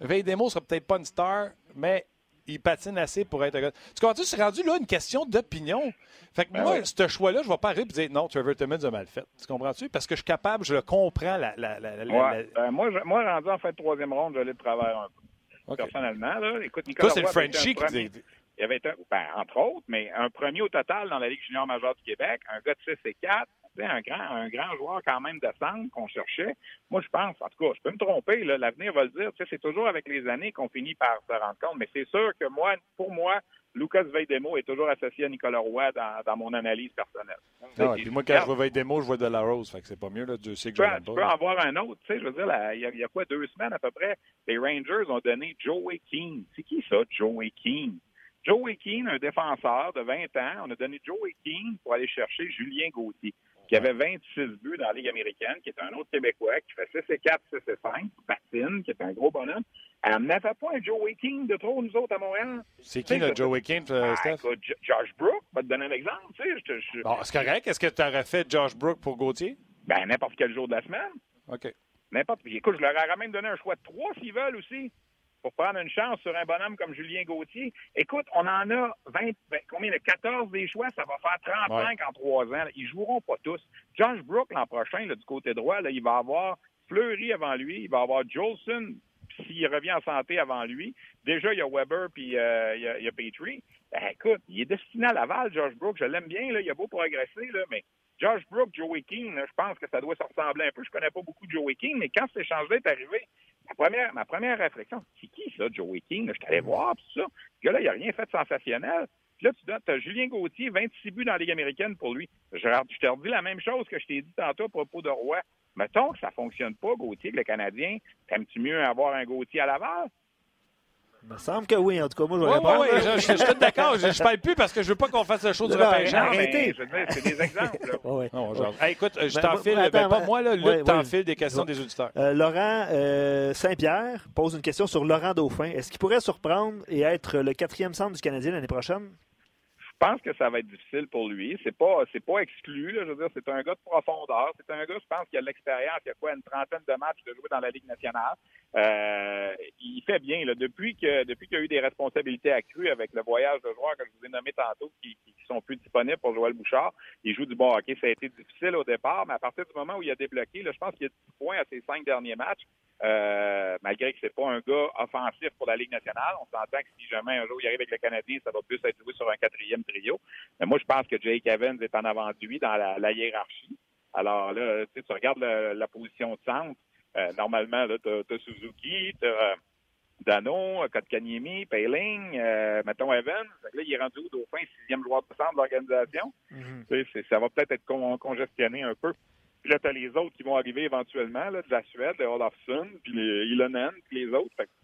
Veidemo sera peut-être pas une star, mais il patine assez pour être un gars. Tu comprends-tu? C'est rendu là une question d'opinion. Fait que ben moi, ce choix-là, je ne vais pas arriver et dire non, Trevor Timmons a mal fait. Tu comprends-tu? Parce que je suis capable, je le comprends. La, la, ben, moi, moi, rendu en de troisième ronde, j'allais de travers un peu. Personnellement, là, écoute, Nicolas. Toi, c'est le Frenchie qui dit. Il y avait, ben, entre autres, mais un premier au total dans la Ligue junior majeure du Québec, un gars de 6 et 4, un grand, un grand joueur quand même de centre qu'on cherchait. Moi, je pense, en tout cas, je peux me tromper, l'avenir va le dire. C'est toujours avec les années qu'on finit par se rendre compte. Mais c'est sûr que moi, pour moi, Lucas Veidemo est toujours associé à Nicolas Roy dans, mon analyse personnelle. Ah, puis moi, quand je vois Veidemo, je vois de la Rose. Fait que c'est pas mieux, là. Dieu sait que je Tu peux en voir un autre. Tu sais, je veux dire, il y, a quoi, deux semaines à peu près, les Rangers ont donné Joey Keane. C'est qui ça, Joey Keane? Joey Keane, un défenseur de 20 ans, on a donné Joey Keane pour aller chercher Julien Gauthier, qui avait 26 buts dans la Ligue américaine, qui est un autre Québécois, qui fait 6 et 4, 6 et 5, qui patine, qui est un gros bonhomme. Elle n'avait pas un Joey King de trop, nous autres, à Montréal. C'est qui, le Joey King, euh, ah, Steph? Josh Brook, va te donner un exemple. Tu sais, je, je... Bon, c'est correct. Est-ce que tu aurais fait Josh Brook pour Gauthier? Ben, n'importe quel jour de la semaine. OK. N'importe. Écoute, je leur aurais même donné un choix de trois s'ils veulent aussi pour prendre une chance sur un bonhomme comme Julien Gauthier. Écoute, on en a 20, combien de 14 des choix, ça va faire 35 en trois ans. Ils joueront pas tous. Josh Brook l'an prochain, du côté droit, là, il va avoir Fleury avant lui, il va avoir Jolson s'il revient en santé avant lui. Déjà, il y a Weber puis euh, il, y a, il, Petrie. Ben, écoute, il est destiné à Laval, Josh Brook. Je l'aime bien, là, il a beau progresser, là, mais Josh Brook, Joey King, je pense que ça doit se ressembler un peu. Je connais pas beaucoup Joey King, mais quand cet échange-là est arrivé, ma première, ma première réflexion, c'est qui ça, Joey King? Je t'allais voir, tout ça. Le gars-là, il n'a rien fait de sensationnel. Puis là, tu donnes, as Julien Gauthier, 26 buts dans la Ligue américaine pour lui. Je, te redis la même chose que je t'ai dit tantôt à propos de Roy. Mettons que ça ne fonctionne pas, Gauthier, que le Canadien. T'aimes-tu mieux avoir un Gauthier à Laval? Il me semble que oui. En tout cas, moi, je vais répondre. Oui, oui, je, je, suis d'accord. Je ne parle plus parce que je ne veux pas qu'on fasse la chose du repêchage. Arrêtez. C'est des exemples. ouais, non, genre, hey, écoute, je ben, t'enfile, ben, ben, pas moi, là, Luc ouais, t'enfile des questions des auditeurs. Euh, Laurent euh, Saint-Pierre pose une question sur Laurent Dauphin. Est-ce qu'il pourrait surprendre et être le quatrième centre du Canadien l'année prochaine? Je pense que ça va être difficile pour lui. C'est pas c'est pas exclu. Je veux dire, c'est un gars de profondeur. C'est un gars, je pense, qui a l'expérience, qui a quoi, une trentaine de matchs de jouer dans la Ligue nationale. Euh, il fait bien. Depuis que depuis qu'il y a eu des responsabilités accrues avec le voyage de joueurs que je vous ai nommé tantôt, qui, qui sont plus disponibles pour Joël Bouchard, il joue du bon hockey. Ça a été difficile au départ, mais à partir du moment où il a débloqué, je pense qu'il y a 10 points à ses cinq derniers matchs. Euh, malgré que c'est pas un gars offensif pour la Ligue nationale, on s'entend que si jamais un jour il arrive avec le Canadien, ça va plus être joué sur un quatrième trio. Mais moi, je pense que Jake Evans est en avant de lui dans la, hiérarchie. Alors là, tu regardes la position de centre. Euh, normalement, tu as, Suzuki, tu as euh, Dano, Kotkaniemi, Payling, euh, mettons Evans. Là, il est rendu au Dauphin, sixième joueur de centre de l'organisation. Mm-hmm. Ça va peut-être être congestionné un peu. Puis là, tu as les autres qui vont arriver éventuellement, là, de la Suède, Olafsson, puis les Ilonen, puis les autres. Fait je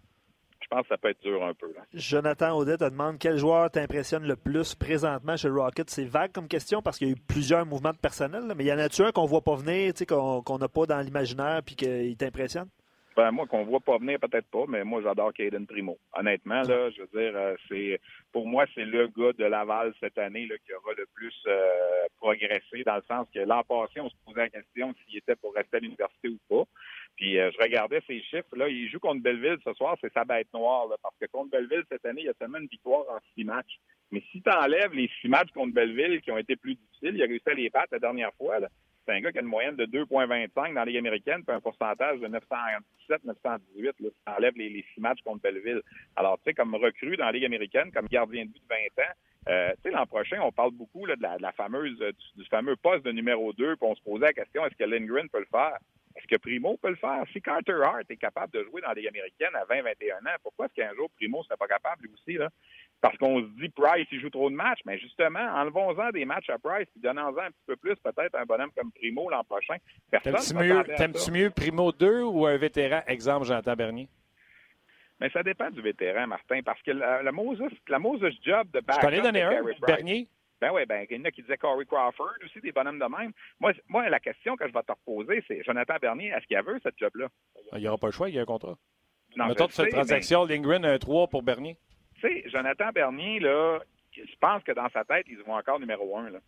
pense que ça peut être dur un peu. Là. Jonathan Audet te demande quel joueur t'impressionne le plus présentement chez Rocket. C'est vague comme question parce qu'il y a eu plusieurs mouvements de personnel, mais il y en a-tu un qu'on voit pas venir, qu'on n'a pas dans l'imaginaire puis qu'il t'impressionne? Ben, moi, qu'on voit pas venir, peut-être pas, mais moi, j'adore Caden Primo. Honnêtement, là, je veux dire, euh, c'est pour moi, c'est le gars de Laval cette année là, qui aura le plus euh, progressé, dans le sens que l'an passé, on se posait la question s'il était pour rester à l'université ou pas. Puis euh, je regardais ses chiffres. Là, il joue contre Belleville ce soir, c'est sa bête noire. parce que contre Belleville, cette année, il y a seulement une victoire en six matchs. Mais si tu enlèves les six matchs contre Belleville qui ont été plus difficiles, il a réussi à les battre la dernière fois. C'est un gars qui a une moyenne de 2,25 dans la Ligue américaine, puis un pourcentage de 917, 918. Là, si tu enlèves les, six matchs contre Belleville. Alors, tu sais, comme recrue dans la Ligue américaine, comme gardien de but de 20 ans, euh, tu sais, l'an prochain, on parle beaucoup de, la, fameuse, du, fameux poste de numéro 2, puis on se posait la question, est-ce que Lindgren peut le faire? Est-ce que Primo peut le faire? Si Carter Hart est capable de jouer dans la Ligue américaine à 20-21 ans, pourquoi est-ce qu'un jour Primo ne serait pas capable lui aussi? Là? Parce qu'on se dit Price, il joue trop de matchs, mais justement, enlevons-en des matchs à Price et donnons-en un petit peu plus, peut-être un bonhomme comme Primo l'an prochain. T'aimes-tu mieux, Primo 2 ou un vétéran, exemple Jonathan Bernier? Mais ça dépend du vétéran, Martin, parce que la, Moses, la Moses job de backup... Je connais donner un, Bernier. Ben oui, ben, il y en a qui disaient Corey Crawford aussi, des bonhommes de même. Moi, moi la question que je vais te reposer, c'est Jonathan Bernier, est-ce qu'il a vu cette job-là? Il n'y aura pas le choix, il y a un contrat. Non, Mettons de cette transaction, mais... Lindgren, un 3 pour Bernier. Tu sais, Jonathan Bernier, là, je pense que dans sa tête, il se voit encore numéro 1. Là.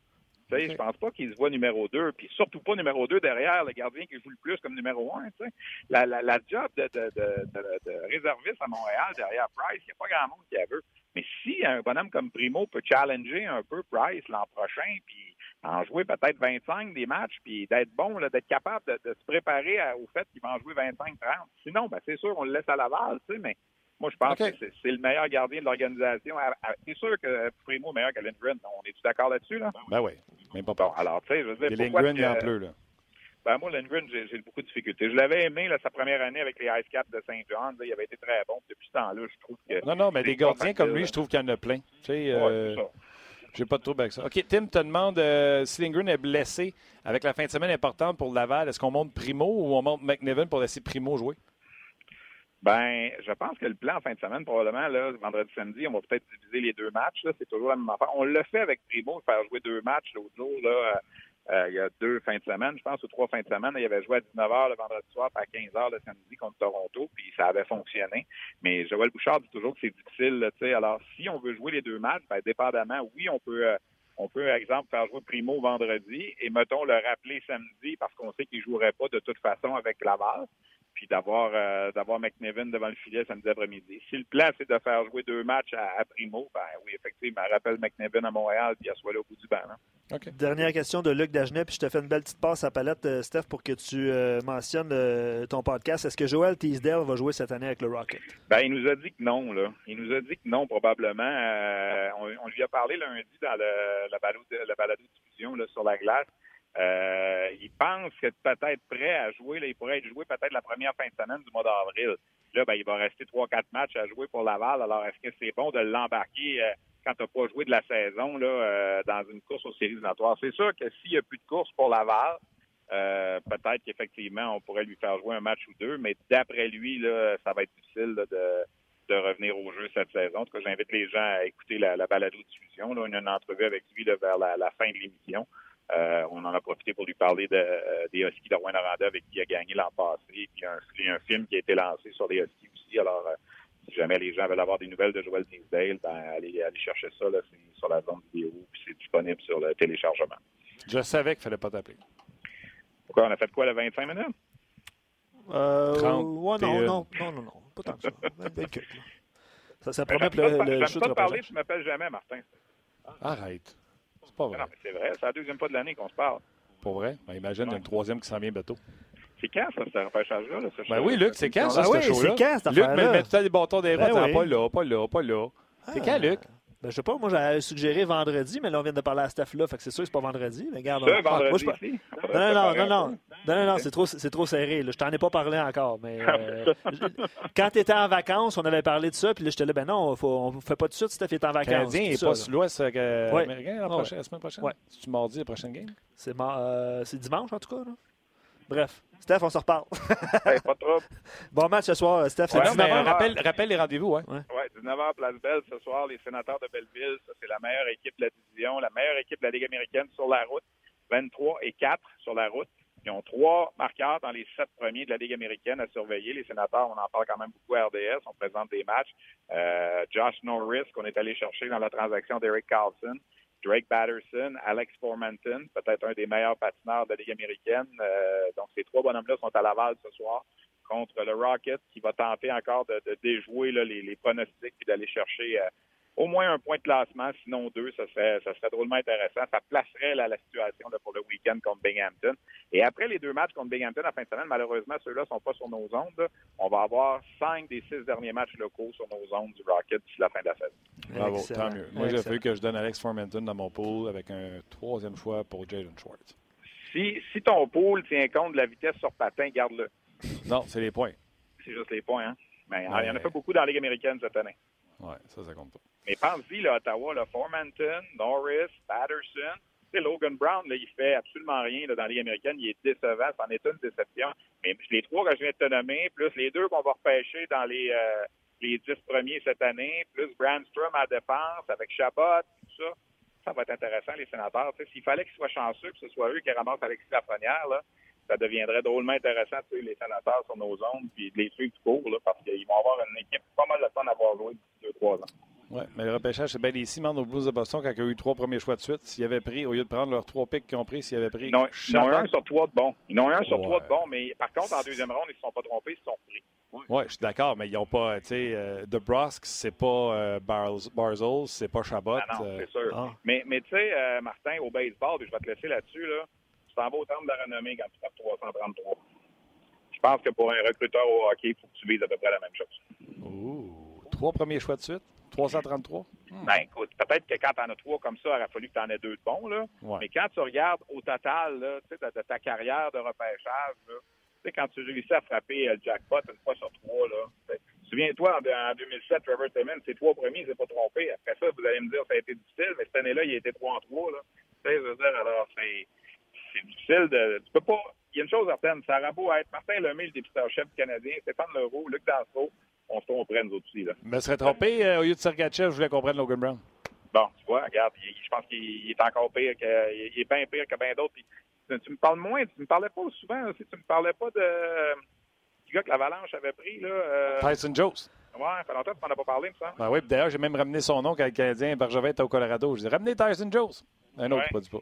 Tu sais, Je pense pas qu'il se voit numéro 2, puis surtout pas numéro 2 derrière le gardien qui joue le plus comme numéro 1. Tu sais. la, la, la, job de, de, de, de, réserviste à Montréal derrière Price, il n'y a pas grand monde qui la veut. Mais si un bonhomme comme Primo peut challenger un peu Price l'an prochain, puis en jouer peut-être 25 des matchs, puis d'être bon, d'être capable de, se préparer au fait qu'il va en jouer 25-30. Sinon, ben, c'est sûr, on le laisse à Laval, tu sais, mais moi, je pense que c'est le meilleur gardien de l'organisation. C'est sûr que Primo est meilleur que Lindgren. On est-tu d'accord là-dessus? Là? Ben oui, même pas bon, Alors, tu sais, je veux dire, Lindgren, il en pleut, là. Ben moi, Lindgren, j'ai beaucoup de difficultés. Je l'avais aimé là, sa première année avec les Ice Caps de Saint John. Il avait été très bon. Depuis ce temps-là, je trouve que. Non, non, mais des gardiens comme lui, je trouve qu'il y en a plein. Tu sais, euh, j'ai pas de trouble avec ça. OK, Tim te demande euh, si Lindgren est blessé avec la fin de semaine importante pour Laval. Est-ce qu'on monte Primo ou on monte McNevin pour laisser Primo jouer? Ben, je pense que le plan en fin de semaine, probablement, là, vendredi, samedi, on va peut-être diviser les deux matchs. C'est toujours la même affaire. On l'a fait avec Primo, faire jouer deux matchs l'autre jour. Là, euh, il y a deux fins de semaine, je pense, ou trois fins de semaine. Il avait joué à 19h le vendredi soir, puis à 15h le samedi contre Toronto, puis ça avait fonctionné. Mais Joël Bouchard dit toujours que c'est difficile. sais. Alors, si on veut jouer les deux matchs, ben, dépendamment, oui, on peut, euh, on peut, par exemple, faire jouer Primo vendredi et, mettons, le rappeler samedi parce qu'on sait qu'il ne jouerait pas de toute façon avec Laval puis d'avoir euh, d'avoir McNevin devant le filet samedi après-midi. Si le plan, c'est de faire jouer deux matchs à, Primo, ben oui, effectivement, rappelle McNevin à Montréal, puis soit là au bout du banc. Hein. Dernière question de Luc Dagenet, puis je te fais une belle petite passe à palette, euh, Steph, pour que tu euh, mentionnes ton podcast. Est-ce que Joel Teasdale va jouer cette année avec le Rocket? Ben, il nous a dit que non, là. Il nous a dit que non, probablement. On, lui a parlé lundi dans le, la balado, la balado diffusion là, sur la glace. Euh, il pense que peut-être prêt à jouer. Là, il pourrait être joué peut-être la première fin de semaine du mois d'avril. Là, ben, il va rester trois, quatre matchs à jouer pour Laval. Alors, est-ce que c'est bon de l'embarquer euh, quand tu n'as pas joué de la saison là, euh, dans une course aux séries éliminatoires? C'est sûr que s'il n'y a plus de course pour Laval, peut-être qu'effectivement, on pourrait lui faire jouer un match ou deux, mais d'après lui, là, ça va être difficile de, de revenir au jeu cette saison. En tout cas, j'invite les gens à écouter la, la balado-diffusion. On a une entrevue avec lui vers la fin de l'émission. Euh, on en a profité pour lui parler de, euh, des Huskies de rouen avec qui il a gagné l'an passé. Puis un, un film qui a été lancé sur les Huskies aussi. Alors, euh, si jamais les gens veulent avoir des nouvelles de Joel Teasdale, ben, allez, allez chercher ça. Là, c'est sur la zone vidéo. Puis c'est disponible sur le téléchargement. Je savais qu'il ne fallait pas t'appeler. Pourquoi? On a fait quoi, le 25 minutes? Euh, 30, non, non, non, non, non, pas tant que ça. ça, ça promet le, le, le pas te parler, tu m'appelles jamais, Martin. Arrête. C'est pas vrai. Non, mais c'est vrai. C'est la deuxième fois de l'année qu'on se parle. Pas vrai? Ben, imagine, il y a une troisième qui s'en vient bientôt. C'est quand, ça, ce repêchage-là? Là, ben oui, Luc, c'est quand, ça, ah, ce show-là? C'est quand, cette Luc met, met tout à des bâtons des ben roues, pas là, pas là, pas là. C'est quand, Luc? Ben, je sais pas, moi j'avais suggéré vendredi, mais là on vient de parler à Steph là, fait que c'est sûr que c'est pas vendredi. Mais regarde, on... vendredi moi, je... Non, non, non, non, non, non, non, c'est trop, c'est trop serré. Là. Je t'en ai pas parlé encore, mais euh, quand tu étais en vacances, on avait parlé de ça, puis là j'étais là, ben non, faut, on fait pas tout de suite si Steph est en vacances. Canadien pas sur l'Ouest euh, ouais. américain la, prochaine, la semaine prochaine? Ouais. C'est mardi la prochaine game? C'est euh, dimanche en tout cas. Là. Bref. Steph, on se reparle. hey, pas trop. Bon match ce soir, Steph. Ouais, 19h. Rappelle, rappelle, les rendez-vous. Hein? Oui, ouais, 19h, Place Belle ce soir. Les sénateurs de Belleville, ça, c'est la meilleure équipe de la division, la meilleure équipe de la Ligue américaine sur la route. 23 et 4 sur la route. Ils ont trois marqueurs dans les sept premiers de la Ligue américaine à surveiller. Les sénateurs, on en parle quand même beaucoup à RDS. On présente des matchs. Euh, Josh Norris, qu'on est allé chercher dans la transaction d'Eric Carlson. Drake Batterson, Alex Formanton, peut-être un des meilleurs patineurs de la Ligue américaine. Euh, donc, ces trois bonhommes-là sont à Laval ce soir contre le Rocket qui va tenter encore de, déjouer là, les, les, pronostics et d'aller chercher euh, au moins un point de classement, sinon deux, ça serait, ça serait drôlement intéressant. Ça placerait la situation pour le week-end contre Binghamton. Et après les deux matchs contre Binghamton à fin de semaine, malheureusement, ceux-là ne sont pas sur nos ondes. On va avoir cinq des six derniers matchs locaux sur nos ondes du Rocket d'ici la fin de la saison. Bravo, tant mieux. Moi, j'ai fallu que je donne Alex Formanton dans mon pool avec un troisième choix pour Jaden Schwartz. Si, si ton pool tient compte de la vitesse sur patin, garde-le. Non, c'est les points. C'est juste les points, hein? Mais il y en a pas beaucoup dans la Ligue américaine cette année. Oui, ça, ça compte pas. Mais pense-y, là, Ottawa, là, Formanton, Norris, Patterson. Tu sais, Logan Brown, là, il fait absolument rien là, dans la Ligue américaine. Il est décevant. C'en est une déception. Mais les trois que je viens de te nommer, plus les deux qu'on va repêcher dans les, euh, les dix premiers cette année, plus Brandstrom à défense avec Chabot, tout ça, ça va être intéressant, les sénateurs. S'il fallait qu'ils soient chanceux, que ce soit eux qui ramassent Alexis Lafrenière, là, ça deviendrait drôlement intéressant de suivre les sénateurs sur nos ondes puis les suivre du cours, là, parce qu'ils vont avoir une équipe pas mal de temps d'avoir joué depuis deux, trois ans. Oui, mais le repêchage, c'est bien ici, même aux Blues de Boston, quand ils ont eu trois premiers choix de suite, s'ils avaient pris, au lieu de prendre leurs trois picks qu'ils ont pris, s'ils avaient pris. Ils ont, ils ont un sur trois de bons. Ils ont un sur trois de bons, mais par contre, en deuxième ronde, ils ne se sont pas trompés, ils se sont pris. Oui, ouais, je suis d'accord, mais ils n'ont pas, tu sais, euh, The Brosque, c'est pas euh, Barzels, c'est pas Chabot. Ah non, euh, c'est sûr. Ah. Mais, mais tu sais, euh, Martin, au baseball, je vais te laisser là-dessus, là, tu t'en vas au terme de la renommée quand tu fais 333. Je pense que pour un recruteur au hockey, il faut que tu vises à peu près la même chose. Ouh, trois premiers choix de suite? 333? Hmm. Ben, écoute, peut-être que quand tu en as trois comme ça, il aurait fallu que tu en aies deux de bons, là. Ouais. Mais quand tu regardes au total, là, de, de ta carrière de repêchage, là, quand tu réussis à frapper le jackpot une fois sur trois, là. Souviens-toi, en, 2007, Trevor Timmons, ses trois premiers, il s'est pas trompé. Après ça, vous allez me dire, ça a été difficile, mais cette année-là, il a été 3 en 3, là. Tu sais, je veux dire, alors, c'est, c'est difficile de, tu peux pas, il y a une chose certaine, ça aurait beau être Martin Lemay, le député-chef canadien, Stéphane Leroux, Luc Dansereau, on se tromperait, nous aussi, là. Je me serais trompé, euh, au lieu de Sergachev, je voulais qu'on prenne Logan Brown. Bon, tu vois, regarde, je pense qu'il est encore pire que, il est bien pire que bien d'autres. tu me parles moins, tu me parlais pas souvent aussi, tu me parlais pas de, du gars que l'Avalanche avait pris, là. Euh... Tyson Jones. Ouais, ça fait longtemps que tu m'en as pas parlé, me semble. Ben oui, d'ailleurs, j'ai même ramené son nom quand le Canadien Bergevin était au Colorado. Je dis ramenez Tyson Jones. Un autre, Ouais. pas du pas.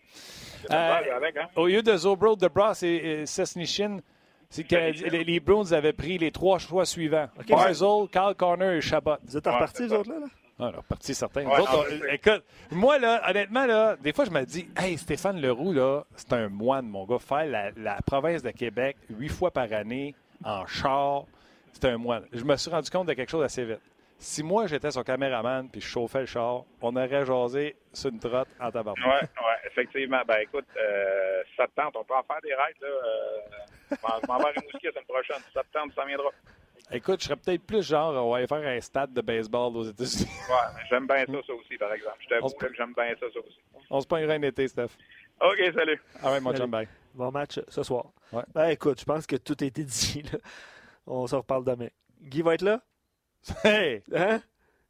Euh, avec, hein? Au lieu de Zobro, de Bras et, et Sesnichin, c'est que les, les Bruins avaient pris les trois choix suivants. Ok, Barzal, Carl Corner et Chabot. Vous êtes en Ouais, reparti, c'est vous autres, là? là? Ah, là, parti certain. Ouais, Nous autres, non, on- je sais. écoute, moi, là, honnêtement, là, des fois, je me dis, hey, Stéphane Leroux, là, c'est un moine, mon gars. Faire la, la province de Québec huit fois par année en char, c'est un moine. Je me suis rendu compte de quelque chose assez vite. Si moi, j'étais son caméraman puis je chauffais le char, on aurait jasé sur une trotte en tabarnak. Ouais, ouais, effectivement. Ben écoute, euh, ça te tente, on peut en faire des raids, là. Euh, je m'en- vais à Rimouski la semaine prochaine. Si ça te tente, ça viendra. Écoute, je serais peut-être plus genre, on va aller faire un stade de baseball aux États-Unis. Ouais, j'aime bien ça, ça aussi, par exemple. Je t'avoue que j'aime bien ça, ça aussi. on se pogne un été, Steph. OK, salut. Ah ouais, mon chum, bye. Bon match euh, ce soir. Ouais. Ben, écoute, je pense que tout a été dit. là. On se reparle demain. Guy va être là? Hey! Hein?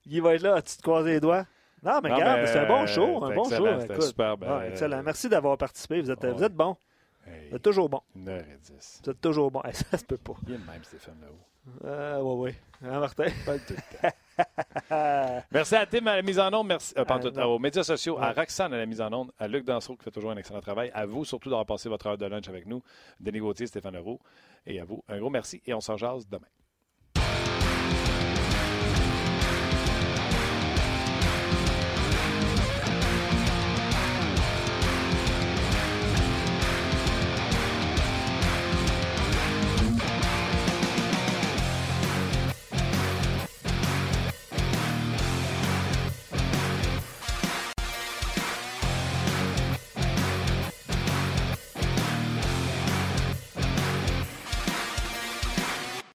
Guy va être là? As-tu te croisé les doigts? Non, mais Non, regarde, c'est un bon euh, show. Un bon excellent, show. écoute. superbe, Ouais, euh, excellent. Merci d'avoir participé. Vous êtes, Ouais. vous êtes bon. Hey, êtes toujours bon. 1h10. Vous êtes toujours bon. Hey, ça se peut pas. Il est le même, Stéphane Leroux. Euh, ouais, ouais. Hein, Martin? Pas tout le temps. Merci à Tim à la mise en onde, merci euh, pas Euh, aux médias sociaux, à. Roxane à la mise en onde, à Luc Dansereau qui fait toujours un excellent travail, à vous surtout d'avoir passé votre heure de lunch avec nous, Denis Gauthier, Stéphane Leroux, et à vous, un gros merci et on s'en jase demain.